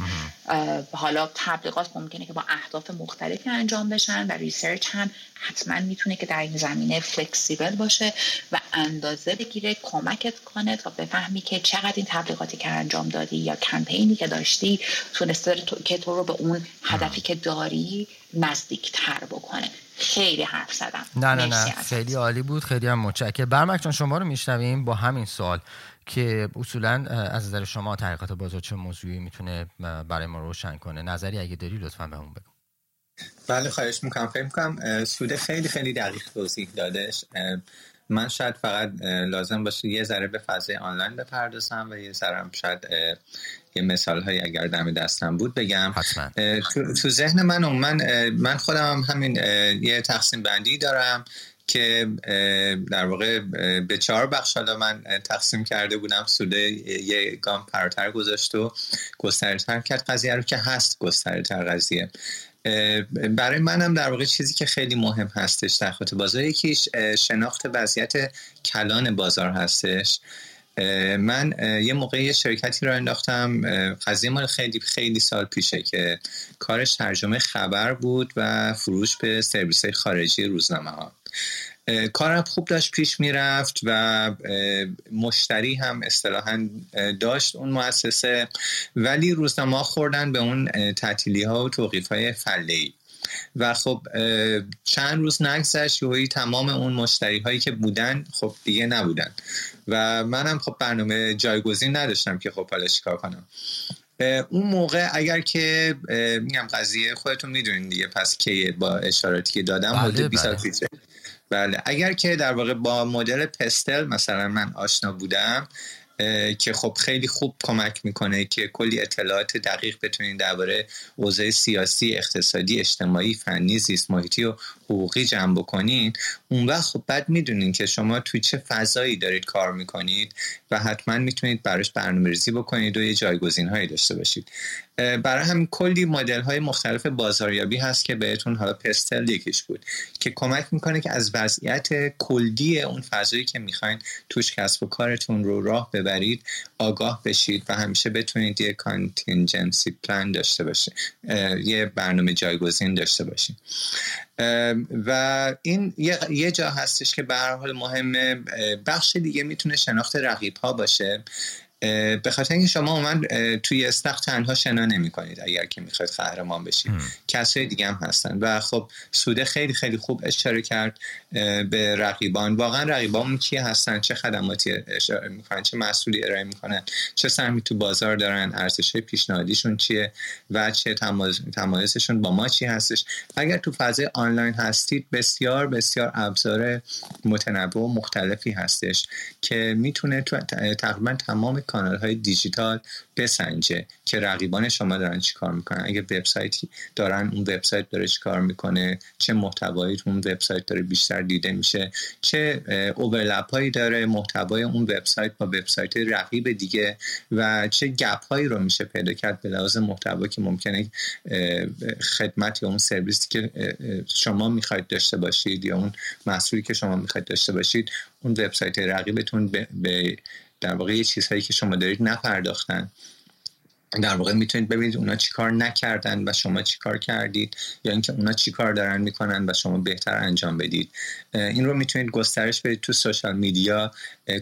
حالا تبلیغات ممکنه که با اهداف مختلفی انجام بشن و research هم حتما می‌تونه که در این زمینه flexible باشه و اندازه بگیره کمکت کنه تا بفهمی که چقدر این تبلیغاتی که انجام دادی یا کمپینی که داشتی تونسته که تو رو به اون هدفی که داری نزدیکتر بکنه. خیلی حرف زدم. نه نه نه. خیلی عالی بود. خیلی هم متشکرم. برمک جان شما رو میشنویم با همین سوال که اصولا از نظر شما تحقیقات بازار چه موضوعی می‌تونه برای ما روشن کنه؟ نظری اگه داری لطفا بهمون بگو. بله خواهش می‌کنم. فکر می‌کنم سوده خیلی خیلی دقیق توضیح دادش. من شاید فقط لازم باشه یه ذره به فضای آنلاین بپردازم و یه ذره هم شاید یه مثال هایی اگر دم دستم بود بگم. تو, تو ذهن من من من خودم هم همین یه تقسیم بندی دارم که در واقع به چهار بخش حالا من تقسیم کرده بودم. سوده یه گام فراتر گذاشت و گسترتر کرد قضیه رو که هست گسترتر قضیه. برای منم در واقع چیزی که خیلی مهم هستش در خاطر بازار یکیش شناخت وضعیت کلان بازار هستش. من یه موقع یه شرکتی رو انداختم قضیه مال خیلی خیلی سال پیشه که کارش ترجمه خبر بود و فروش به سرویس خارجی روزنامه ها کارم خوب داشت پیش می‌رفت و مشتری هم اصطلاحا داشت اون مؤسسه ولی روزنامه خوردن به اون تعطیلی ها و توقیف های و خب چند روز نگذشت یهویی تمام اون مشتری هایی که بودن خب دیگه نبودن. و منم خب برنامه جایگزین نداشتم که خب حالا چیکار کنم. اون موقع اگر که میگم قضیه خودتون می‌دونین دیگه پس که با اشاراتی که دادم بله بله. بله. اگر که در واقع با مدل پستل مثلا من آشنا بودم که خب خیلی خوب کمک می‌کنه که کلی اطلاعات دقیق بتونین درباره اوضاع سیاسی اقتصادی اجتماعی فنی زیست محیطی و حقوقی جمع بکنین اون وقت خب بعد می‌دونین که شما توی چه فضایی دارید کار می‌کنید و حتما می‌تونید براش برنامه ریزی بکنید و یه جایگزین هایی داشته باشید. برای هم کلی مدل های مختلف بازاریابی هست که بهتون حالا پستل یکیش بود که کمک می‌کنه که از وضعیت کلدی اون فضایی که می‌خواین توش کسب و کارتون رو راه ببرید آگاه بشید و همیشه بتونید یه کانتینجنسی پلان داشته باشید یه برنامه جایگزین داشته باشید و این یه جا هستش که به هر حال مهمه بخش دیگه می‌تونه شناخت رقیب ها باشه به خاطر اینکه شما من توی استخ تنها شنا نمی کنید اگر که می‌خواید قهرمان بشید. کسای دیگه هم هستن. و خب سوده خیلی خیلی خوب اشاره کرد. به رقیبان. واقعا رقیبان کی هستن؟ چه خدماتی اشاره می‌کنن؟ چه مسئولی ارائه می‌کنن؟ چه سهمی تو بازار دارن؟ ارزش پیشنهادیشون چیه؟ و چه تمایزشون با ما چی هستش؟ اگر تو فضای آنلاین هستید بسیار بسیار ابزار متنوع و مختلفی هستش که می‌تونه تو تقریبا تمام کانال های دیجیتال بسنجه که رقیبان شما دارن چیکار می‌کنن. اگه وبسایتی دارن اون وبسایت داره چیکار می‌کنه؟ چه محتوایی اون وبسایت داره بیشتر دیده میشه؟ چه اوورلپ هایی داره محتوای اون وبسایت با وبسایت رقیب دیگه؟ و چه گپ هایی رو میشه پیدا کرد به لحاظ محتوا که ممکنه خدمت یا اون سرویسی که شما می‌خواید داشته باشید یا اون محصولی که شما می‌خواید داشته باشید اون وبسایت رقیبتون به, در واقع یه چیزهایی که شما دارید نپرداختن. در واقع می‌تونید ببینید اونا چیکار نکردن و شما چیکار کردید یا اینکه اونا چیکار دارن می‌کنن و شما بهتر انجام بدید. این رو می‌تونید گسترش بدید تو social media.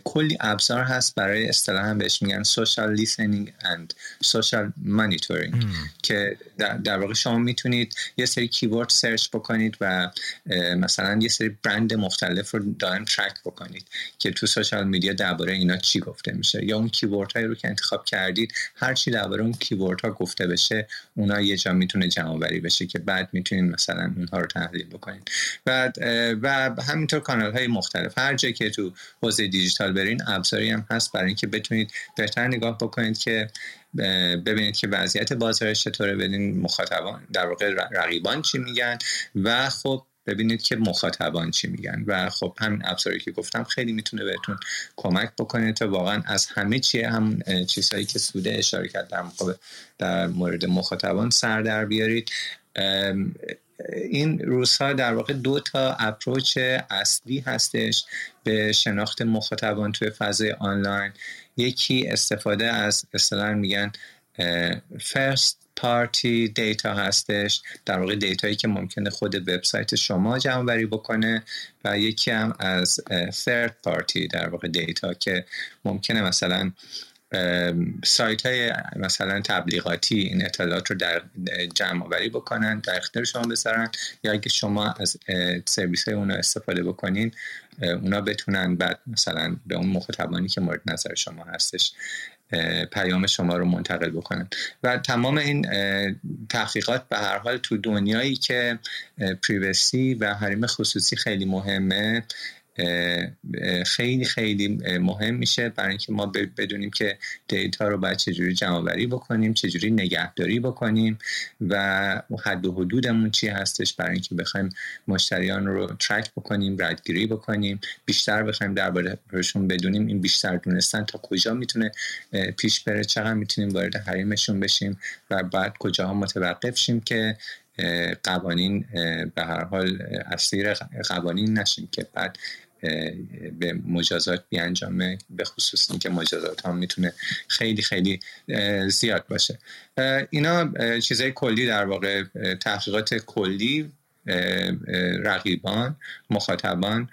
کلی ابزار هست برای اصطلاح هم بهش میگن social listening and social monitoring که در, واقع شما می‌تونید یه سری keyword search بکنید و مثلا یه سری برند مختلف رو دائم track بکنید که تو social media درباره اینا چی گفته میشه. یا اون keyword هایی رو که انتخاب کردید هر چی درباره اون keyword ها گفته بشه اونا یه جا می‌تونه جمع بری بشه که بعد می‌تونید مثلا اونها رو تحلیل بکنید و و همینطور کانال های مختلف. هر جا که تو حوزه دیجیتال برین ابزاری هم هست برای اینکه بتونید بهتر نگاه بکنید که ببینید که وضعیت بازار چطوره بدین مخاطبان در واقع رقیبان چی میگن. و خب ببینید که مخاطبان چی میگن. و خب همین ابزاری که گفتم خیلی می‌تونه بهتون کمک بکنه تا واقعا از همه چیه هم چیزهایی که سوده اشاره کرد در, در مورد مخاطبان سر در بیارید. این روزها در واقع دو تا approach اصلی هستش به شناخت مخاطبان توی فضای آنلاین. یکی استفاده از اصطلاح میگن first party data هستش در واقع data یی که ممکنه خود وبسایت شما جمع آوری بکنه و یکی هم از ثرد پارتی در واقع دیتا که ممکنه مثلا سایت های مثلا تبلیغاتی این اطلاعات رو در جمع آوری بکنن در اختیار شما بذارن یا اگه شما از سرویس های اونا استفاده بکنین اونا بتونن بعد مثلا به اون مخاطبانی که مورد نظر شما هستش پیام شما رو منتقل بکنن. و تمام این تحقیقات به هر حال تو دنیایی که پریوسی و حریم خصوصی خیلی مهمه خیلی خیلی مهم میشه برای اینکه ما بدونیم که دیتا رو باید چجوری جمع آوری بکنیم چجوری نگهداری بکنیم و حد و حدودمون چی هستش برای اینکه بخوایم مشتریان رو ترک بکنیم ردگیری بکنیم. بیشتر بخوایم دربارهشون بدونیم این بیشتر دونستن تا کجا می‌تونه پیش بره چقدر می‌تونیم وارد حریمشون بشیم و بعد کجاها متوقف شیم که قوانین به هر حال اسیر قوانین نشیم که بعد به مجازات بیانجامه به خصوص اینکه مجازات هم می‌تونه خیلی خیلی زیاد باشه. اینا چیزای کلی در واقع تحقیقات کلی رقیبان مخاطبان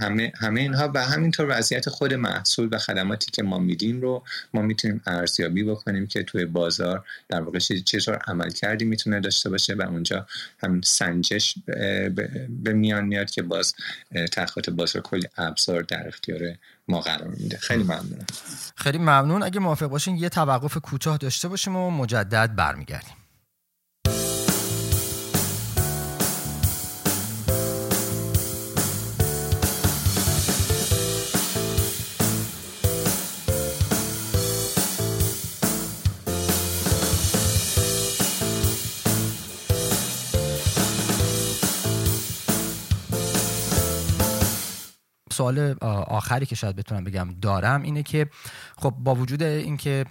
همه همه اینها و همینطور وضعیت خود محصول و خدماتی که ما میدیم رو ما می‌تونیم ارزیابی بکنیم که توی بازار در واقع چطور عمل کردی می‌تونه داشته باشه و اونجا هم سنجش به میان میاد که باز تحقیقات بازار کلی ابزار در اختیار ما قرار میده. خیلی ممنونم. خیلی ممنون. اگه موافق باشین یه توقف کوتاه داشته باشیم و مجدد برمیگردیم. سوال آخری که شاید بتونم بگم دارم اینه که خب با وجود اینکه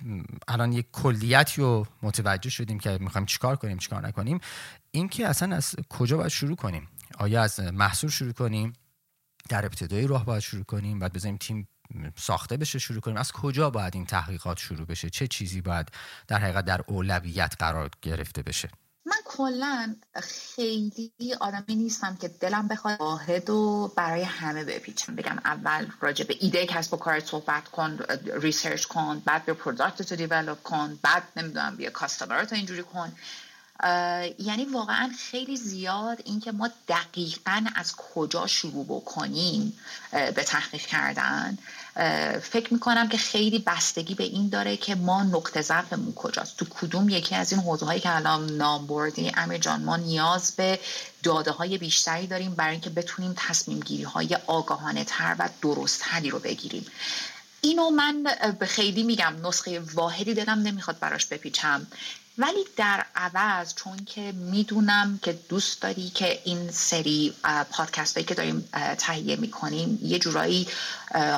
الان یک کلیتی رو متوجه شدیم که می‌خوایم چیکار کنیم چیکار نکنیم اینکه اصلا از کجا باید شروع کنیم؟ آیا از محصول شروع کنیم؟ در ابتدای راه باید شروع کنیم؟ بعد بزنیم تیم ساخته بشه شروع کنیم؟ از کجا باید این تحقیقات شروع بشه؟ چه چیزی باید در حقیقت در اولویت قرار گرفته بشه؟ من کلا خیلی آدمی نیستم که دلم بخواد واحدو برای همه بپیچم. بگم اول راجع به ایده کسب و کارت صحبت کن research کن بعد به product تو develop کن بعد نمی‌دونم بیا customer تو اینجوری کن. یعنی واقعا خیلی زیاد اینکه ما دقیقا از کجا شروع بکنیم به تحقیق کردن. فکر می‌کنم که خیلی بستگی به این داره که ما نقطه ضعفمون کجاست. تو کدوم یکی از این حوزه هایی که الان نام بردی امیر جان ما نیاز به داده های بیشتری داریم برای اینکه بتونیم تصمیم گیری های آگاهانه تر و درست رو بگیریم. اینو من به خیلی میگم نسخه واحدی دلم نمی‌خواد براش بپیچم. ولی در عوض چون که می‌دونم که دوست داری که این سری پادکست هایی که داریم تهیه می‌کنیم یه جورایی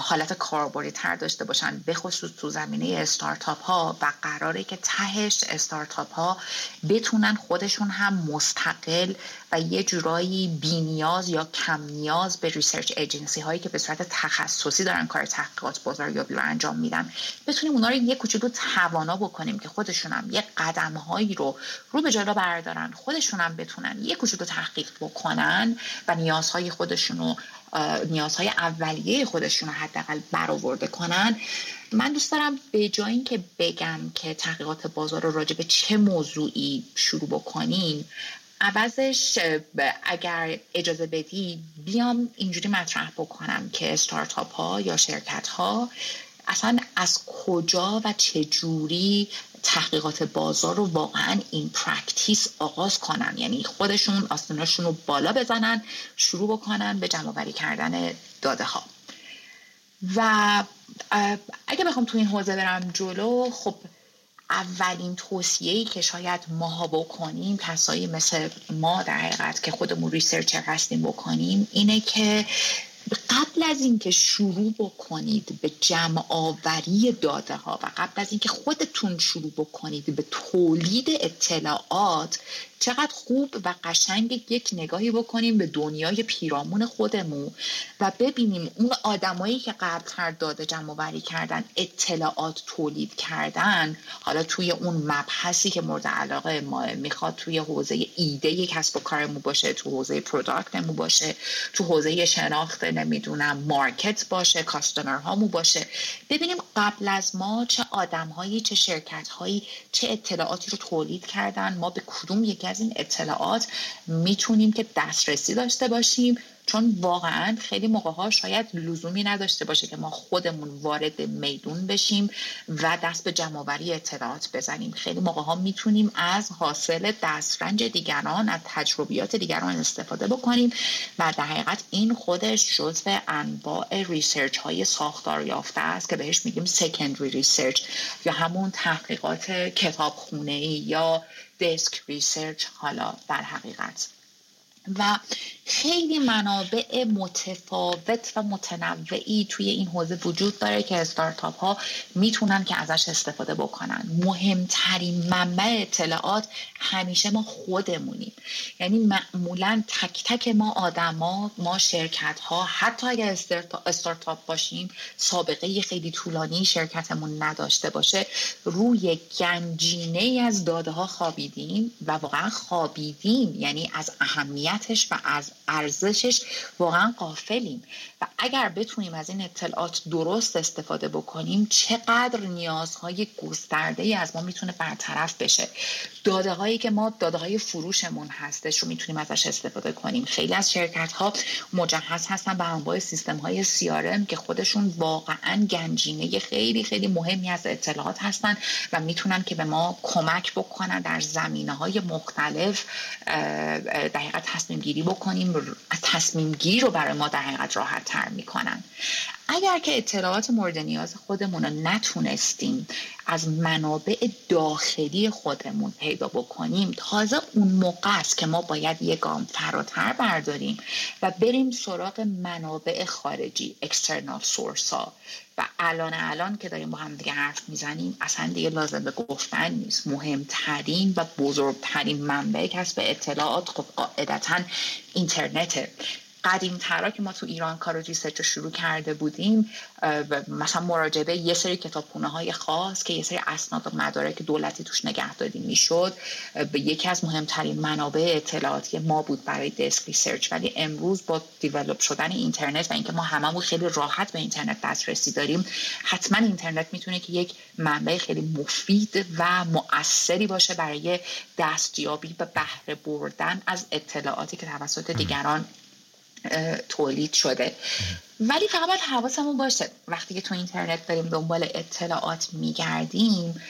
حالت کاربردی تر داشته باشن به خصوص تو زمینه استارتاپ ها و قراره که تهش استارتاپ ها بتونن خودشون هم مستقل و یه جورایی بینیاز یا کم نیاز به research agency هایی که به صورت تخصصی دارن کار تحقیقات بازاریابی رو انجام میدن بتونیم اونا رو یه کوچولو توانا بکنیم که خودشون هم یه قدم هایی رو رو به جلو بردارن خودشون هم بتونن یه کوچولو تحقیق بکنن و نیازهای خودشون رو نیازهای اولیه خودشون رو حداقل برآورده کنن. من دوست دارم به جای اینکه بگم که تحقیقات بازار رو راجع به چه موضوعی شروع بکنیم عوضش اگر اجازه بدی بیام اینجوری مطرح بکنم که استارتاپ ها یا شرکت ها اصلا از کجا و چه جوری تحقیقات بازار رو واقعا این practice آغاز کنن. یعنی خودشون آستیناشون رو بالا بزنن شروع بکنن به جمع کردن داده ها و اگه بخوام تو این حوزه برم جلو خب اولین توصیه‌ای که شاید ماها بکنیم کسایی مثل ما در حقیقت که خودمون ریسرچر هستیم بکنیم اینه که قبل از اینکه شروع بکنید به جمع آوری داده ها و قبل از اینکه خودتون شروع بکنید به تولید اطلاعات چقدر خوب و قشنگ یک نگاهی بکنیم به دنیای پیرامون خودمون و ببینیم اون آدمایی که قبلتر داده جمع وری کردن اطلاعات تولید کردن. حالا توی اون مبحثی که مورد علاقه ما می‌خواد توی حوزه ایده کسب و کارمون باشه تو حوزه پروداکتمون باشه تو حوزه شناخت نمی‌دونم مارکت باشه کاستمر هامون باشه. ببینیم قبل از ما چه آدمهایی چه شرکت هایی چه اطلاعاتی رو تولید کردن ما به کدوم از این اطلاعات می‌تونیم که دسترسی داشته باشیم چون واقعا خیلی موقع ها شاید لزومی نداشته باشه که ما خودمون وارد میدون بشیم و دست به جمع‌آوری اطلاعات بزنیم. خیلی موقع ها می‌تونیم از حاصل دسترنج دیگران از تجربیات دیگران استفاده بکنیم و در حقیقت این خودش جزو انواع research های ساختار یافته است که بهش میگیم secondary research یا همون تحقیقات کتابخونه‌ای یا desk research حالا در حقیقت. و خیلی منابع متفاوت و متنوعی توی این حوزه وجود داره که استارتاپ ها می‌تونن که ازش استفاده بکنن. مهمترین منبع اطلاعات همیشه ما خودمونیم. یعنی معمولا تک تک ما آدما ما شرکت ها حتی اگر استارتاپ باشیم سابقه خیلی طولانی شرکتمون نداشته باشه. روی گنجینه از داده ها خوابیدیم و واقعا خوابیدیم. یعنی از اهمیتش و از ارزشش واقعا قافلیم و اگر بتونیم از این اطلاعات درست استفاده بکنیم چقدر نیازهای گسترده ای از ما می‌تونه برطرف بشه؟ داده هایی که ما داده های فروشمون هستش رو می‌تونیم ازش استفاده کنیم. خیلی از شرکت ها مجهز هستن به انواع سیستم های CRM که خودشون واقعا گنجینه خیلی خیلی مهمی از اطلاعات هستن و می‌تونن که به ما کمک بکنن در زمینه های مختلف دقیقا تصمیم گیری بکنیم تصمیم گیری رو برای ما در حقیقت راحت تر می‌کنن. اگر که اطلاعات مورد نیاز خودمون رو نتونستیم از منابع داخلی خودمون پیدا بکنیم تازه اون موقع است که ما باید یه گام فراتر برداریم و بریم سراغ منابع خارجی external source ها. و الان الان که داریم با هم دیگه حرف می‌زنیم اصلا دیگه لازم به گفتن نیست. مهمترین و بزرگترین منبع کسب اطلاعات خب قاعدتا اینترنته. قدیم ترا که ما تو ایران کار research رو شروع کرده بودیم مثلا مراجعه به یه سری کتابخونه های خاص که یه سری اسناد و مدارک دولتی توش نگهداری می‌شد به یکی از مهمترین منابع اطلاعاتی ما بود برای desk research ولی امروز با develop شدن اینترنت و اینکه ما هممون خیلی راحت به اینترنت دسترسی داریم حتما اینترنت می‌تونه که یک منبع خیلی مفید و مؤثری باشه برای دستیابی به بهره بردن از اطلاعاتی که توسط دیگران تولید شده. ولی فقط باید حواسمون باشه وقتی که تو اینترنت داریم دنبال اطلاعات میگردیم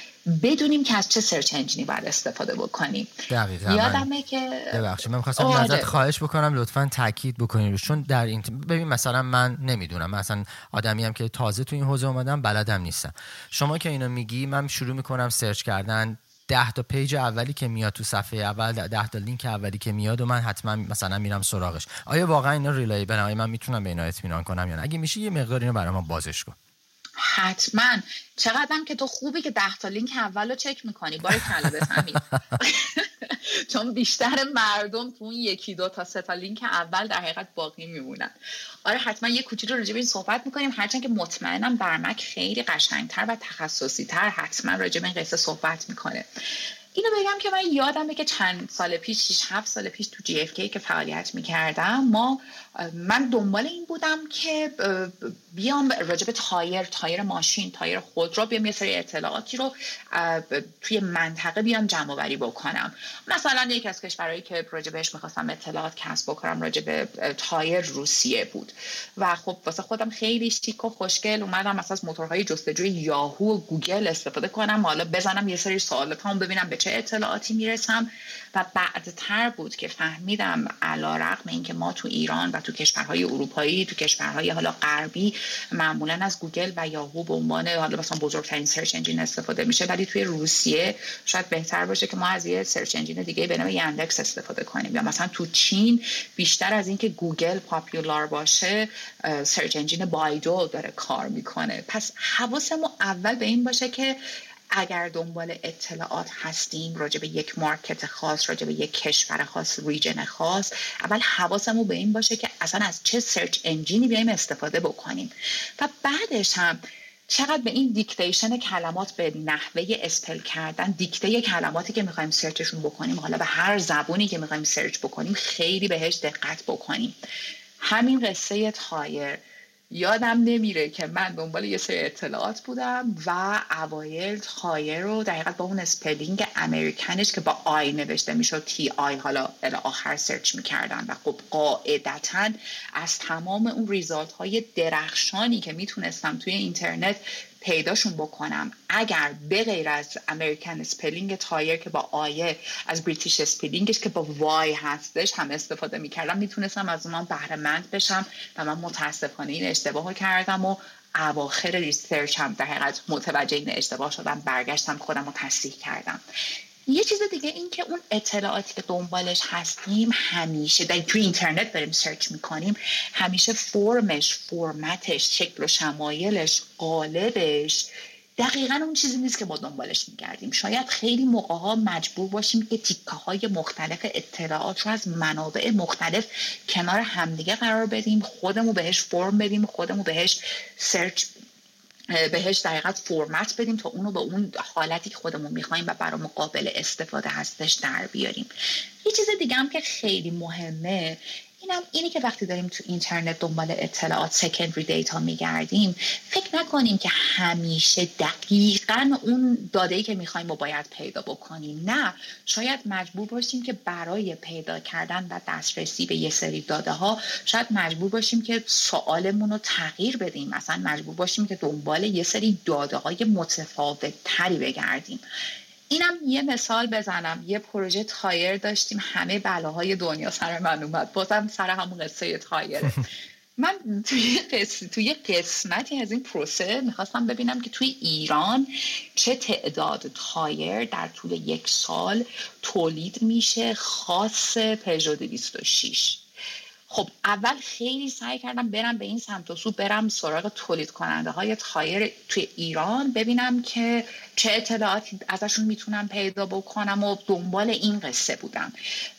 بدونیم که از چه سرچ انجینی باید استفاده بکنیم. دقیقا. یادمه که ببخشید من خواستم آره. ازت خواهش بکنم لطفا تاکید بکنید. چون در این ببین مثلا من نمی‌دونم. مثلا آدمی هم که تازه تو این حوزه اومدم بلدم نیستم. شما که اینو میگی من شروع می‌کنم search کردن ده تا page اولی که میاد تو صفحه اول ده تا لینک اولی که میاد و من حتما مثلا میرم سراغش. آیا واقعا اینا reliable آیا من می‌تونم به اینا اطمینان کنم یا نه؟ اگه میشه یه مقدار اینو برامون بازش کن. حتما. چقدرم که تو خوبی که ده تا لینک اول رو چک می‌کنی. بار کلا همین <laughs> چون بیشتر مردم تو اون یکی دو تا سه تا لینک اول در حقیقت باقی میمونن. آره حتما یه کوچولو راجع به این صحبت می‌کنیم. هرچند که مطمئنم برمک خیلی قشنگتر و تخصصی تر حتما راجع به این قصه صحبت می‌کنه. اینو بگم که من یادمه که چند سال پیش 6 7 سال پیش تو GfK فعالیت می‌کردم ما من دنبال این بودم که بیام راجع به تایر تایر ماشین تایر خودرو بیام یه سری اطلاعاتی رو توی منطقه بیام جمع آوری بکنم. مثلا یکی از کشورهایی که راجع بهش می‌خواستم اطلاعات کسب بکنم راجع به تایر روسیه بود. و خب واسه خودم خیلی شیک و خوشگل اومدم مثلا از موتورهای جستجوی یاهو و گوگل استفاده کنم. حالا بزنم یه سری سوالات هم ببینم به چه اطلاعاتی می‌رسم. و بعدتر بود که فهمیدم علی‌رغم اینکه ما تو ایران و تو کشورهای اروپایی تو کشورهای حالا غربی معمولا از گوگل و یاهو به عنوان حالا مثلا بزرگترین search engine استفاده میشه ولی توی روسیه شاید بهتر باشه که ما از یه search engine دیگه به نام Yandex استفاده کنیم. یا مثلا تو چین بیشتر از اینکه گوگل popular باشه search engine Baidu داره کار می‌کنه. پس حواسمون اول به این باشه که اگر دنبال اطلاعات هستیم راجع به یک market خاص راجع به یک کشور خاص region خاص اول حواسمون به این باشه که اصلا از چه search engine ی بیایم استفاده بکنیم. و بعدش هم چقدر به این dictation کلمات به نحوه spell کردن دیکته کلماتی که می‌خوایم search شون بکنیم حالا به هر زبونی که می‌خوایم search بکنیم خیلی بهش دقت بکنیم. همین قصه تایر یادم نمیره که من دنبال یه سری اطلاعات بودم و اوایل تایر رو در با اون spelling American ش که با I نوشته می‌شد T I حالا تا آخر search می‌کردم و خب قاعدتا از تمام اون result های درخشانی که می‌تونستم توی اینترنت پیداشون بکنم. اگر به غیر از American spelling تایر که با I ه از British spelling ش که با Y هستش هم استفاده می‌کردم می‌تونستم از اونام بهره‌مند بشم و من متاسفانه این اشتباه کردم و اواخر research هم در حقیقت متوجه این اشتباه شدم برگشتم خودم رو تصحیح کردم. یه چیز دیگه این که اون اطلاعاتی که دنبالش هستیم همیشه در توی اینترنت داریم search می‌کنیم همیشه فرمش فرمتش شکل و شمایلش قالبش دقیقا اون چیزی نیست که ما دنبالش میگردیم. شاید خیلی موقع ها مجبور باشیم که تیکه های مختلف اطلاعات رو از منابع مختلف کنار همدیگه قرار بدیم خودمو بهش فرم بدیم خودمو بهش سرچ بهش دقیقت فرمت بدیم تا اونو به اون حالتی که خودمون می‌خوایم و برای مقابل استفاده هستش در بیاریم. یه چیز دیگه هم که خیلی مهمه اینم اینی که وقتی داریم تو اینترنت دنبال اطلاعات سکندری دیتا میگردیم فکر نکنیم که همیشه دقیقا اون داده ای که می‌خوایم و باید پیدا بکنیم. نه شاید مجبور باشیم که برای پیدا کردن و دسترسی به یه سری داده ها شاید مجبور باشیم که سوالمون رو تغییر بدیم. مثلا مجبور باشیم که دنبال یه سری داده های متفاوت تری بگردیم. اینم یه مثال بزنم. یه پروژه تایر داشتیم. همه بلاهای دنیا سر من اومد. بازم سر همون قصه تایر <laughs> من توی, توی قسمتی از این پروسه می‌خواستم ببینم که توی ایران چه تعداد تایر در طول یک سال تولید میشه خاص پژو 206 خب اول خیلی سعی کردم برم به این سمت و سو برم سراغ تولید کننده های تایر توی ایران ببینم که چه اطلاعاتی ازشون می‌تونم پیدا بکنم و دنبال این قصه بودم.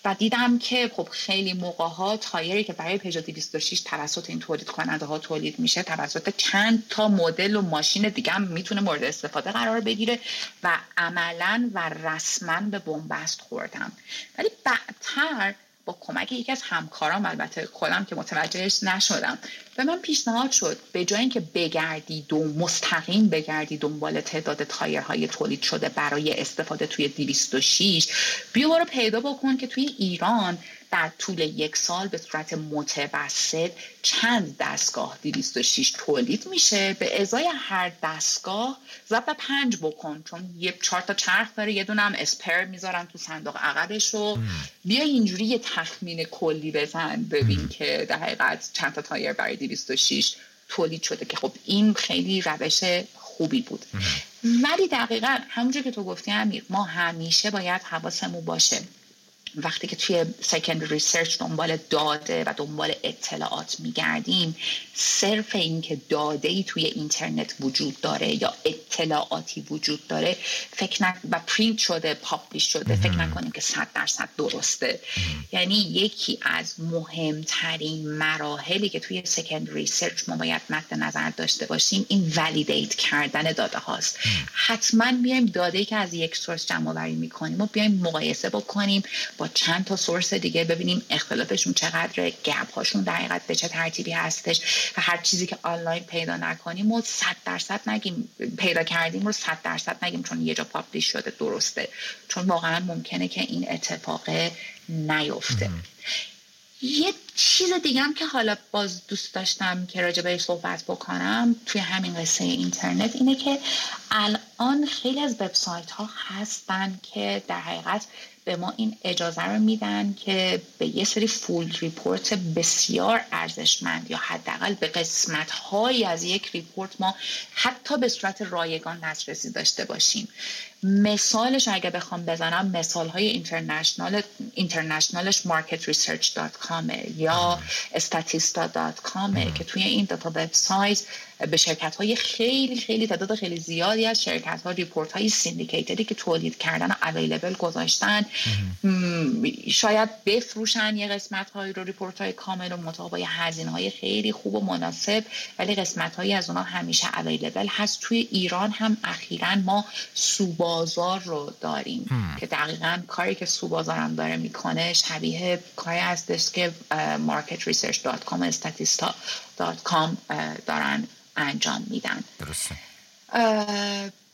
و دیدم که خب خیلی موقع ها تایری که برای پژو 206 توسط این تولید کننده ها تولید میشه توسط چند تا مدل و ماشین دیگه هم می‌تونه مورد استفاده قرار بگیره و عملا و رسما به بنبست خوردم. ولی بعدتر با کمک یکی از همکارام البته خودم که متوجهش نشدم. به من پیشنهاد شد به جای اینکه بگردی دو مستقیم بگردی دنبال تعداد تایرهای تولید شده برای استفاده توی 206 بیا رو پیدا بکن که توی ایران در طول یک سال به صورت متوسط چند دستگاه 206 تولید میشه؟ به ازای هر دستگاه ضرب پنج بکن چون یه چهار تا چرخ داره یه دونه هم اسپر می‌ذارن تو صندوق عقبش رو. بیا اینجوری یه تخمین کلی بزن ببین که در حقیقت چند تا تایر برای 206 تولید شده که خب این خیلی روش خوبی بود. ولی دقیقا همونجور که تو گفتی امیر ما همیشه باید حواسمون باشه. وقتی که توی secondary research دنبال داده و دنبال اطلاعات میگردیم صرف اینکه داده ای توی اینترنت وجود داره یا اطلاعاتی وجود داره فکر نک... و پرینت شده publish شده فکر نکنیم که صد درصد درسته. یعنی یکی از مهمترین مراحلی که توی secondary research ما باید مد نظر داشته باشیم این validate کردن داده هاست. حتما بیایم داده ای که از یک سورس جمع آوری می‌کنیم و بیایم مقایسه بکنیم با چند تا سورس دیگه ببینیم اختلافشون چقدر گپ هاشون در حقیقت به چه ترتیبی هستش و هر چیزی که آنلاین پیدا نکنیم و صد درصد نگیم. پیدا کردیم رو صد درصد نگیم چون یه جا پابلیش شده درسته. چون واقعا ممکنه که این اتفاق نیفته. یه چیز دیگه هم که حالا باز دوست داشتم که راجع به صحبت بکنم توی همین قصه اینترنت اینه که الان خیلی از وبسایت ها هستن که در حقیقت به ما این اجازه رو میدن که به یه سری full report بسیار ارزشمند یا حداقل به قسمت های از یک report ما حتی به صورت رایگان دسترسی داشته باشیم. مثالش اگه بخوام بزنم مثال های international international ش marketresearch.com یا statista.com که توی این data وبسایت به شرکت های خیلی خیلی تعداد خیلی زیادی از شرکت ها report های syndicated ی که تولید کردن available گذاشتن شاید بفروشن یه قسمت های رو report های کامل و مطابق هزینه های خیلی خوب و مناسب ولی قسمت هایی از اونها همیشه available هست. توی ایران هم اخیرا ما سوبازار رو داریم که دقیقا کاری که سوبازار هم داره می‌کنه شبیه کاری هستش که marketresearch.com statista.com دارن انجام میدن. درسته.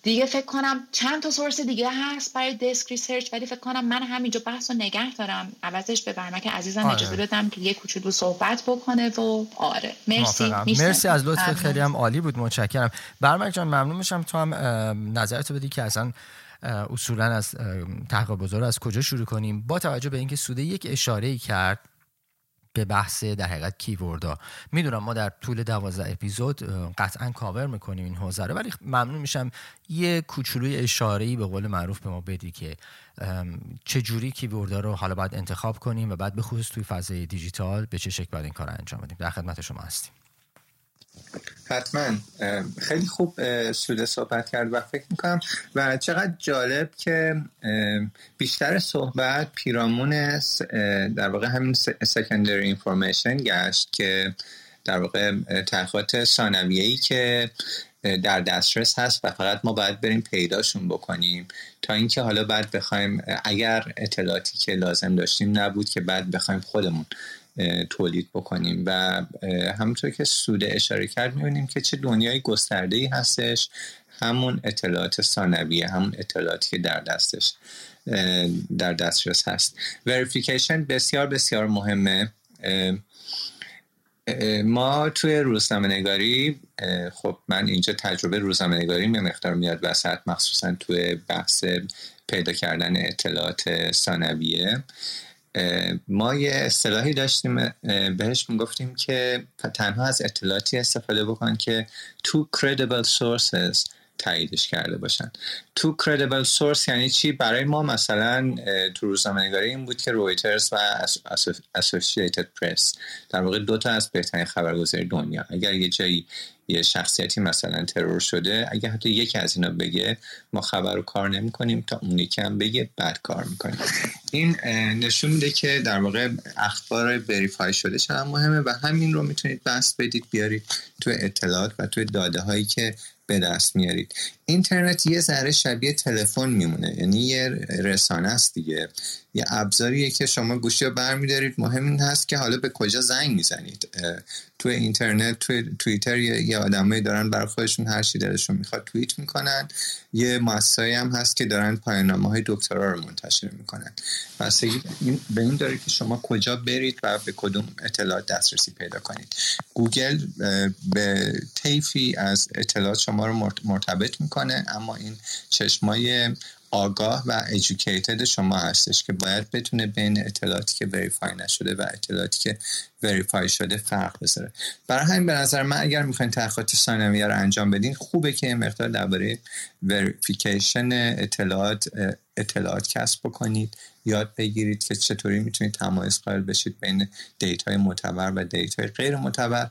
دیگه فکر کنم چند تا سورس دیگه هست برای دسک ریسرچ ولی فکر کنم من همینجا بحث رو نگه دارم. عوضش به برمک عزیزم آره. اجازه بدم که یه کوچولو صحبت بکنه و آره. مرسی. مرسی. از لطفت خیلی هم عالی بود. متشکرم. برمک جان ممنون میشم. تو هم نظرتو بدی که اصلا اصولا از تحقیق بزرگ از کجا شروع کنیم؟ با توجه به اینکه سوده یک اشاره ای کرد به بحث در حقیقت کیوردها می‌دونم ما در طول دوازده اپیزود قطعا کاور می‌کنیم این حوزه رو ولی ممنون میشم یه کوچولوی اشاره به قول معروف به ما بدی که چه جوری کیوردها رو حالا باید انتخاب کنیم و بعد به خصوص توی فضای دیجیتال به چه شکل باید این کار انجام بدیم. در خدمت شما هستیم. حتما. خیلی خوب سوده صحبت کرد و فکر می‌کنم و چقدر جالب که بیشتر صحبت پیرامون در واقع همین سکندری اینفورمیشن گشت که در واقع تحقیقات ثانویه‌ای که در دسترس هست و فقط ما باید بریم پیداشون بکنیم. تا اینکه حالا بعد بخوایم اگر اطلاعاتی که لازم داشتیم نبود که بعد بخوایم خودمون تولید بکنیم و همونطور که سوده اشاره کرد می‌بینیم که چه دنیای گسترده ای هستش. همون اطلاعات ثانویه همون اطلاعاتی که در دستش در دسترس هست. وریفیکیشن بسیار بسیار مهمه. ما توی روزنامه نگاری خب من اینجا تجربه روزنامه نگاری مقدار میاد وسط مخصوصا توی بحث پیدا کردن اطلاعات ثانویه. ما یه اصطلاحی داشتیم بهش می‌گفتیم که تنها از اطلاعاتی استفاده بکن که تو credible sources تاییدش کرده باشن. تو credible source یعنی چی؟ برای ما مثلا تو روزنامه این بود که رویترز و Associated Press در واقع دو تا از بهترین خبرگزاری دنیا. اگر یه جایی یه شخصیتی مثلا ترور شده اگه حتی یکی از اینا بگه ما خبر رو کار نمی کنیم تا اون یکی هم بگه بعد کار می‌کنیم. این نشون میده که در واقع اخبار وریفای شده چقدر مهمه و همین رو می‌تونید بس بدید بیارید تو اطلاعات و تو داده هایی که به دست میارید. اینترنت یه ذره شبیه تلفن میمونه یعنی یه رسانه است دیگه. یه ابزاریه که شما گوشی رو برمیدارید. مهم این هست که حالا به کجا زنگ می‌زنید. تو اینترنت تو توییتر یه آدمایی دارن برای خودشون هر چی دلشون می‌خواد توییت می‌کنن. یه مؤسسه‌ای هم هست که دارن پایان‌نامه های دکترا رو منتشر می‌کنن. بستگی به این داره که شما کجا برید و به کدوم اطلاعات دسترسی پیدا کنید. گوگل به طیفی از اطلاعات شما رو مرتبط می‌کنه اما این چشمای آگاه و educated شما هستش که باید بتونه بین اطلاعاتی که verify نشده و اطلاعاتی که verify شده فرق بذاره. برای همین به نظر من اگر می‌خواین تحقیقات ثانویه رو انجام بدین خوبه که این مقدار درباره verification اطلاعات اطلاعات کسب بکنید. یاد بگیرید که چطوری می‌تونید تمایز قائل بشید بین data ی معتبر و data ی غیر معتبر.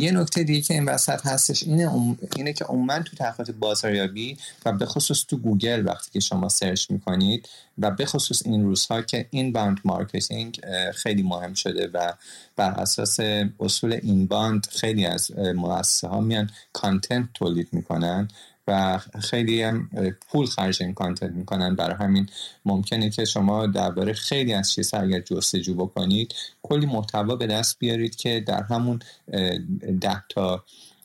یه نکته دیگه که این وسط هستش اینه, اینه که عموما تو تحقیقات بازاریابی و به خصوص تو گوگل وقتی که شما search می‌کنید و به خصوص این روزها که inbound marketing خیلی مهم شده و بر اساس اصول inbound خیلی از مؤسسه ها میان content تولید می‌کنن. و خیلی هم پول خرج این content می‌کنن. برای همین ممکنه که شما درباره خیلی از چیزها اگر جستجو بکنید کلی محتوا به دست بیارید که در همون ده تا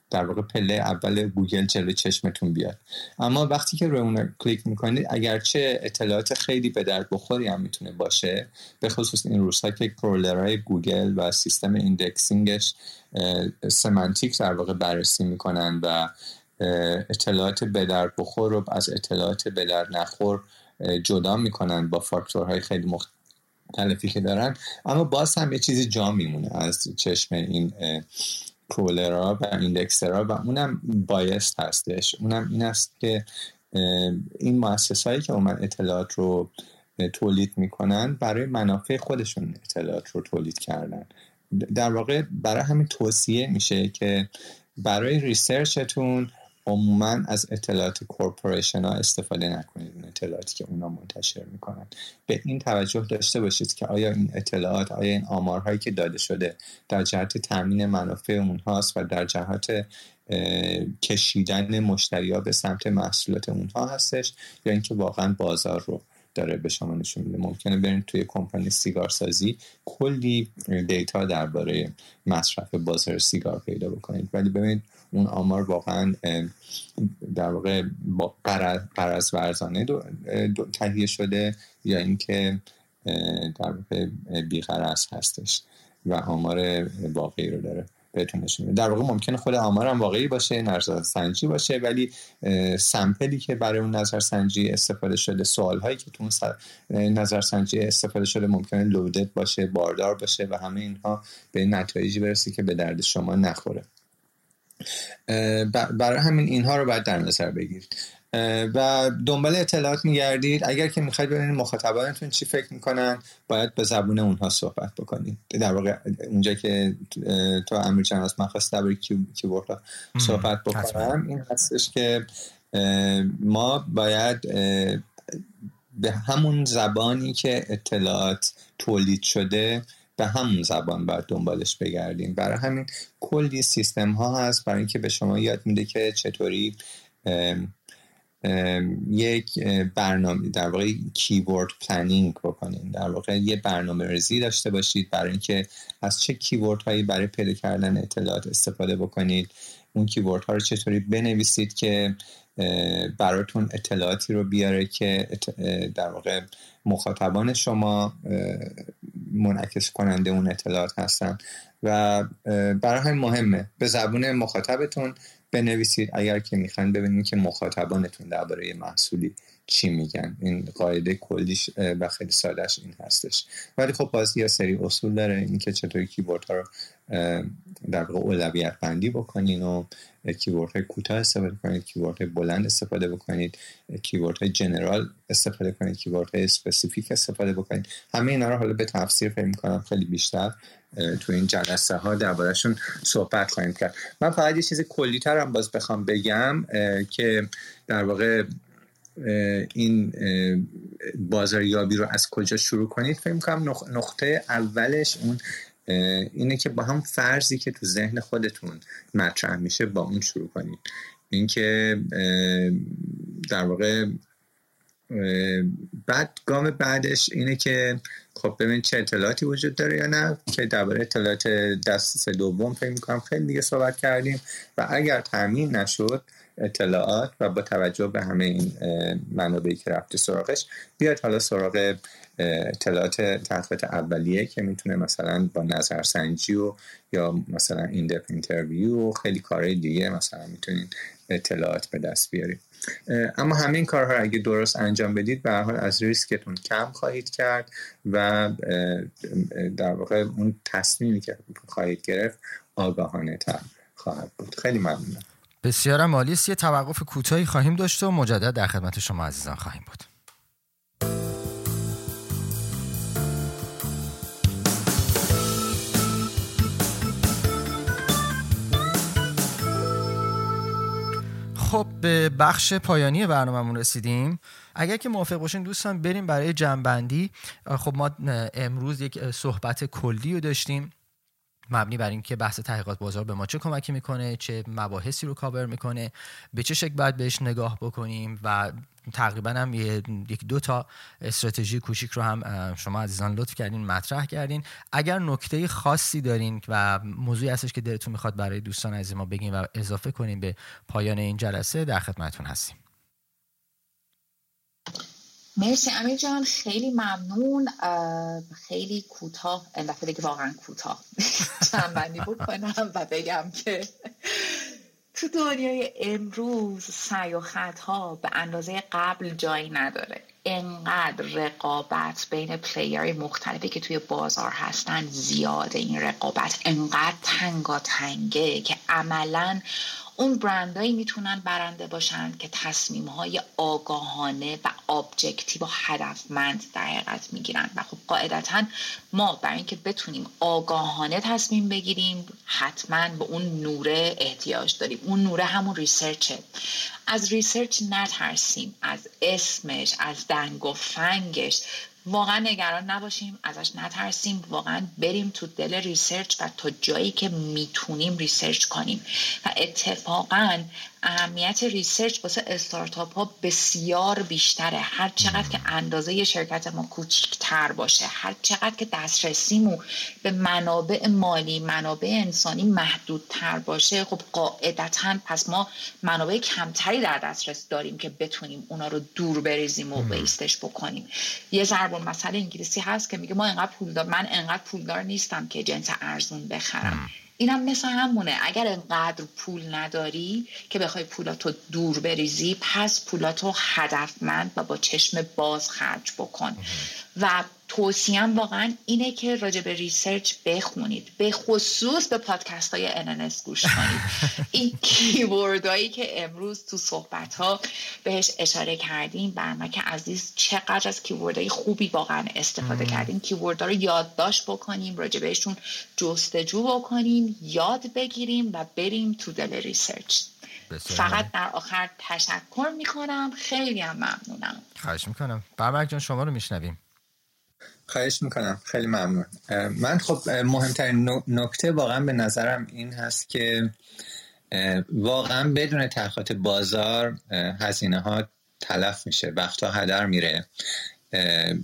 در واقع پله اول گوگل جلو چشمتون بیاد. اما وقتی که روی اون کلیک می‌کنید اگرچه اطلاعات خیلی به درد بخوری هم می‌تونه باشه. به خصوص این روزها که crawler های گوگل و سیستم indexing ش سمانتیک در واقع بررسی می‌کنن و اطلاعات به درد بخور رو از اطلاعات به درد نخور جدا می‌کنن با فاکتورهای خیلی مختلفی که دارن. اما باز هم یه چیزی جا میمونه از چشم این کرولرها و ایندکسرها و اونم بایست هستش. اونم این است که این مؤسسه هایی که اومد اطلاعات رو تولید می‌کنن برای منافع خودشون اطلاعات رو تولید کردن. در واقع برای همین توصیه میشه که برای ریسرچتون عموما از اطلاعات کورپوریشن ها استفاده نکنید اون اطلاعاتی که اونا منتشر می‌کنن. به این توجه داشته باشید که آیا این اطلاعات آیا این آمارهایی که داده شده در جهت تامین منافع اونهاست و در جهت کشیدن مشتری ها به سمت محصولات اونها هستش یا اینکه واقعا بازار رو داره به شما نشون میده؟ ممکنه برین توی کمپانی سیگار سازی کلی دیتا درباره مصرف بازار سیگار پیدا بکنید. ولی ببینید اون آمار واقعا در واقع قرض ورزانه تهیه شده یا اینکه در واقع بیقرض هستش و آمار واقعی رو داره. بهتون نشون در واقع ممکنه خود آمار هم واقعی باشه نظر سنجی باشه ولی سمپلی که برای اون نظر سنجی استفاده شده سوال هایی که تو نظر سنجی استفاده شده ممکنه لودت باشه باردار باشه و همه اینها به نتایجی برسه که به درد شما نخوره. برای همین اینها رو باید در نظر بگیرید. و دنبال اطلاعات میگردید. اگر که می‌خواید ببینید مخاطبانتون چی فکر می‌کنن باید به زبون اونها صحبت بکنید. در واقع اونجا که تو امیر جان از من خواست درباره کیبورد صحبت بکنم. این هستش که ما باید به همون زبانی که اطلاعات تولید شده به همون زبان باید دنبالش بگردیم. برای همین کلی سیستم ها هست برای اینکه به شما یاد میده که چطوری یک برنامه در واقع keyword planning بکنید در واقع یه برنامه ریزی داشته باشید برای اینکه از چه keyword هایی برای پیدا کردن اطلاعات استفاده بکنید. اون کیورد ها رو چطوری بنویسید که براتون اطلاعاتی رو بیاره که در واقع مخاطبان شما منعکس کننده اون اطلاعات هستن. و برای مهمه. به زبون مخاطبتون بنویسید. اگر که می‌خواین ببینید که مخاطبانتون درباره محصولی چی میگن. این قاعده کلیش و خیلی سادهش این هستش. ولی خب باز یه سری اصول داره. اینکه چطوری کیبورد ها رو در واقع اولویت بندی بکنین و keyword های کوتاه استفاده کنید keyword های بلند استفاده بکنید keyword های general استفاده کنید keyword های specific استفاده بکنید. همه اینا رو حالا به تفصیل فکر می‌کنم خیلی بیشتر تو این جلسه ها دربارهشون صحبت خواهیم کرد. من فقط یه چیز کلی تر باز بخوام بگم که در واقع این بازاریابی رو از کجا شروع کنید؟ فکر کنم نقطه اولش اون اینه که با هم فرضی که تو ذهن خودتون مطرح میشه با اون شروع کنید اینکه در واقع بعد گام بعدش اینه که خب ببین چه اطلاعاتی وجود داره یا نه که درباره اطلاعات دست دوم فکر می‌کنم خیلی دیگه صحبت کردیم و اگر تامین نشد اطلاعات و با توجه به همه این منابعی که رفته سراغش بیاد حالا سراغ اطلاعات تحقیقات اولیه که می‌تونه مثلا با نظرسنجی و یا مثلا این interview و خیلی کارهای دیگه مثلا می‌تونین اطلاعات به دست بیارید. اما همین کارها اگه درست انجام بدید به هر حال از ریسکتون کم خواهید کرد و در واقع اون تصمیمی که خواهید گرفت آگاهانه تر خواهد بود. خیلی ممنونم. بسیار عالی یه توقف کوتاهی خواهیم داشت و مجدد در خدمت شما عزیزان خواهیم بود. خب به بخش پایانی برنامهمون رسیدیم. اگر که موافق باشین دوستان بریم برای جنبندی. خب ما امروز یک صحبت کلی رو داشتیم. مبنی بر اینکه بحث تحقیقات بازار به ما چه کمکی می‌کنه چه مباحثی رو کاور می‌کنه به چه شکل باید بهش نگاه بکنیم و تقریبا هم یک دو تا استراتژی کوچیک رو هم شما عزیزان لطف کردین مطرح کردین. اگر نکته خاصی دارین و موضوعی هستش که دلتون می‌خواد برای دوستان عزیز ما بگین و اضافه کنیم به پایان این جلسه در خدمتتون هستیم. مرسی امیر جان. خیلی ممنون. خیلی کوتاه دفعه دیگه واقعا کوتاه <laughs> چند بکنم و بگم که تو دنیای امروز سعی و خطها به اندازه قبل جایی نداره. انقدر رقابت بین پلیرهای مختلفی که توی بازار هستن زیاده این رقابت. انقدر تنگا تنگه که عملا اون برندهایی می‌تونن برنده باشن که تصمیم های آگاهانه و objective و هدفمند در حقیقت می‌گیرن. و خب قاعدتا ما برای اینکه بتونیم آگاهانه تصمیم بگیریم حتما به اون نوره احتیاج داریم. اون نوره همون research ه از research نترسیم از اسمش از دنگ و فنگش. واقعا نگران نباشیم ازش نترسیم. واقعا بریم تو دل research و تا جایی که می‌تونیم research کنیم. و اتفاقا اهمیت research واسه استارتاپ ها بسیار بیشتره. هر چقدر که اندازه شرکت ما کوچکتر باشه هر چقدر که دسترسیمون به منابع مالی منابع انسانی محدودتر باشه خب قاعدتا پس ما منابع کمتری در دسترس داریم که بتونیم اونا رو دور بریزیم و waste ش بکنیم. یه ضرب المثل انگلیسی هست که میگه ما انقدر پولدار من انقدر پولدار نیستم که جنس ارزون بخرم. اینم مثل همونه. اگر انقدر پول نداری که بخوای پولاتو دور بریزی پس پولاتو هدفمند و با چشم باز خرج بکن. و توصیه‌م واقعا اینه که راجع به research بخونید. به خصوص به پادکست های NNS گوش کنید. این keyword هایی که امروز تو صحبت ها بهش اشاره کردیم برمک عزیز چقدر از keyword های خوبی واقعا استفاده کردیم keyword ها رو یادداشت بکنیم راجع بهشون جستجو بکنیم یاد بگیریم و بریم تو دل ریسرچ. فقط در آخر تشکر می‌کنم. خیلی هم ممنونم. خواهش می‌کنم. برمک جان شما رو میشنویم. خواهش می‌کنم. خیلی ممنون. من خب مهمترین نکته واقعا به نظرم این هست که واقعا بدون تحقیقات بازار هزینه ها تلف میشه وقتا هدر میره.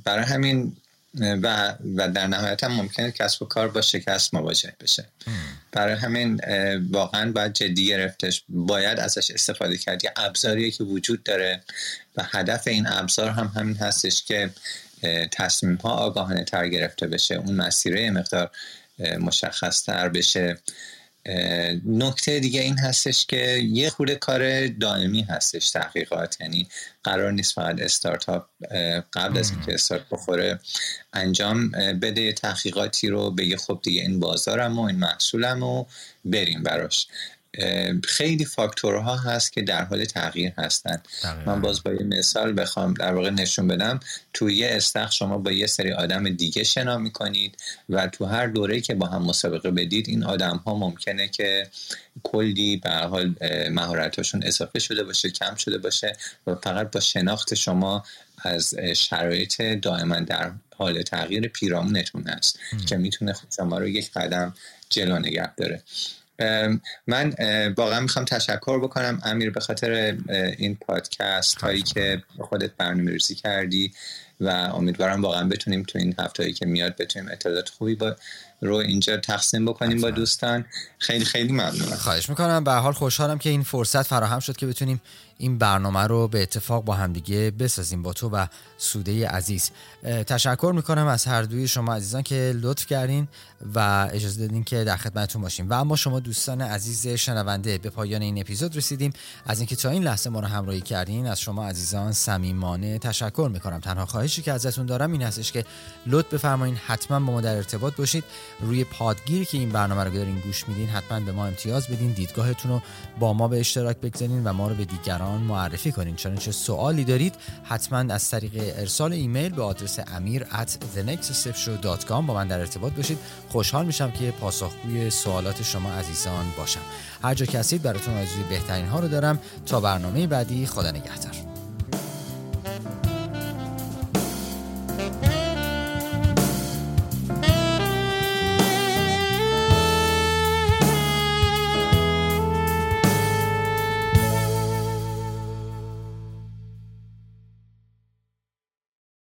برای همین و, و در نهایت هم ممکنه کسب و کار با شکست مواجه بشه. برای همین واقعا باید جدی گرفتش. باید ازش استفاده کرد. یه ابزاریه که وجود داره و هدف این ابزار هم همین هستش که تصمیم ها آگاهانه تر گرفته بشه اون مسیره مقدار مشخص تر بشه. نکته دیگه این هستش که یه خورده کار دائمی هستش تحقیقات یعنی قرار نیست فقط استارتاپ قبل از اینکه استارت بخوره انجام بده تحقیقاتی رو بگه خب دیگه این بازارم و این محصولم و بریم براش. خیلی فاکتورها هست که در حال تغییر هستند من باز با یه مثال بخوام در واقع نشون بدم. تو یه استخ شما با یه سری آدم دیگه شنا می‌کنید و تو هر دوره که با هم مسابقه بدید این آدم ها ممکنه که کلی به حال مهارتاشون اضافه شده باشه کم شده باشه و فقط با شناخت شما از شرایط دائما در حال تغییر پیرامونتون هست که می‌تونه شما رو یک قدم جلو نگه داره. من واقعا می‌خوام تشکر بکنم امیر به خاطر این پادکست هایی که خودت برنامه ریزی کردی و امیدوارم واقعا بتونیم تو این هفته هایی که میاد بتونیم اطلاعات خوبی با رو اینجا تقسیم بکنیم با دوستان. خیلی خیلی ممنونم. خواهش می‌کنم. به حال خوشحالم که این فرصت فراهم شد که بتونیم این برنامه رو به اتفاق با همدیگه بسازیم با تو و سوده عزیز. تشکر می‌کنم از هر دوی شما عزیزان که لطف کردین و اجازه دادین که در خدمتتون باشیم. و اما شما دوستان عزیز شنونده به پایان این اپیزود رسیدیم. از اینکه تا این لحظه ما رو همراهی کردین از شما عزیزان صمیمانه تشکر می‌کنم. تنها خواهشی که ازتون دارم این هستش که لطف بفرمایید حتما با ما در ارتباط باشید. روی پادگیری که این برنامه رو دارین گوش میدین حتما به ما امتیاز بدین. دیدگاهتون رو با ما به اشتراک بگذارین و ما رو به دیگران دیگران معرفی کنین. چون چه سوالی دارید حتما از طریق ارسال ایمیل به آدرس امیر at thenextstepshow.com با من در ارتباط باشید. خوشحال میشم که پاسخگوی سوالات شما عزیزان باشم. هر جا که براتون آرزوی بهترین ها رو دارم. تا برنامه بعدی خدا نگهدار.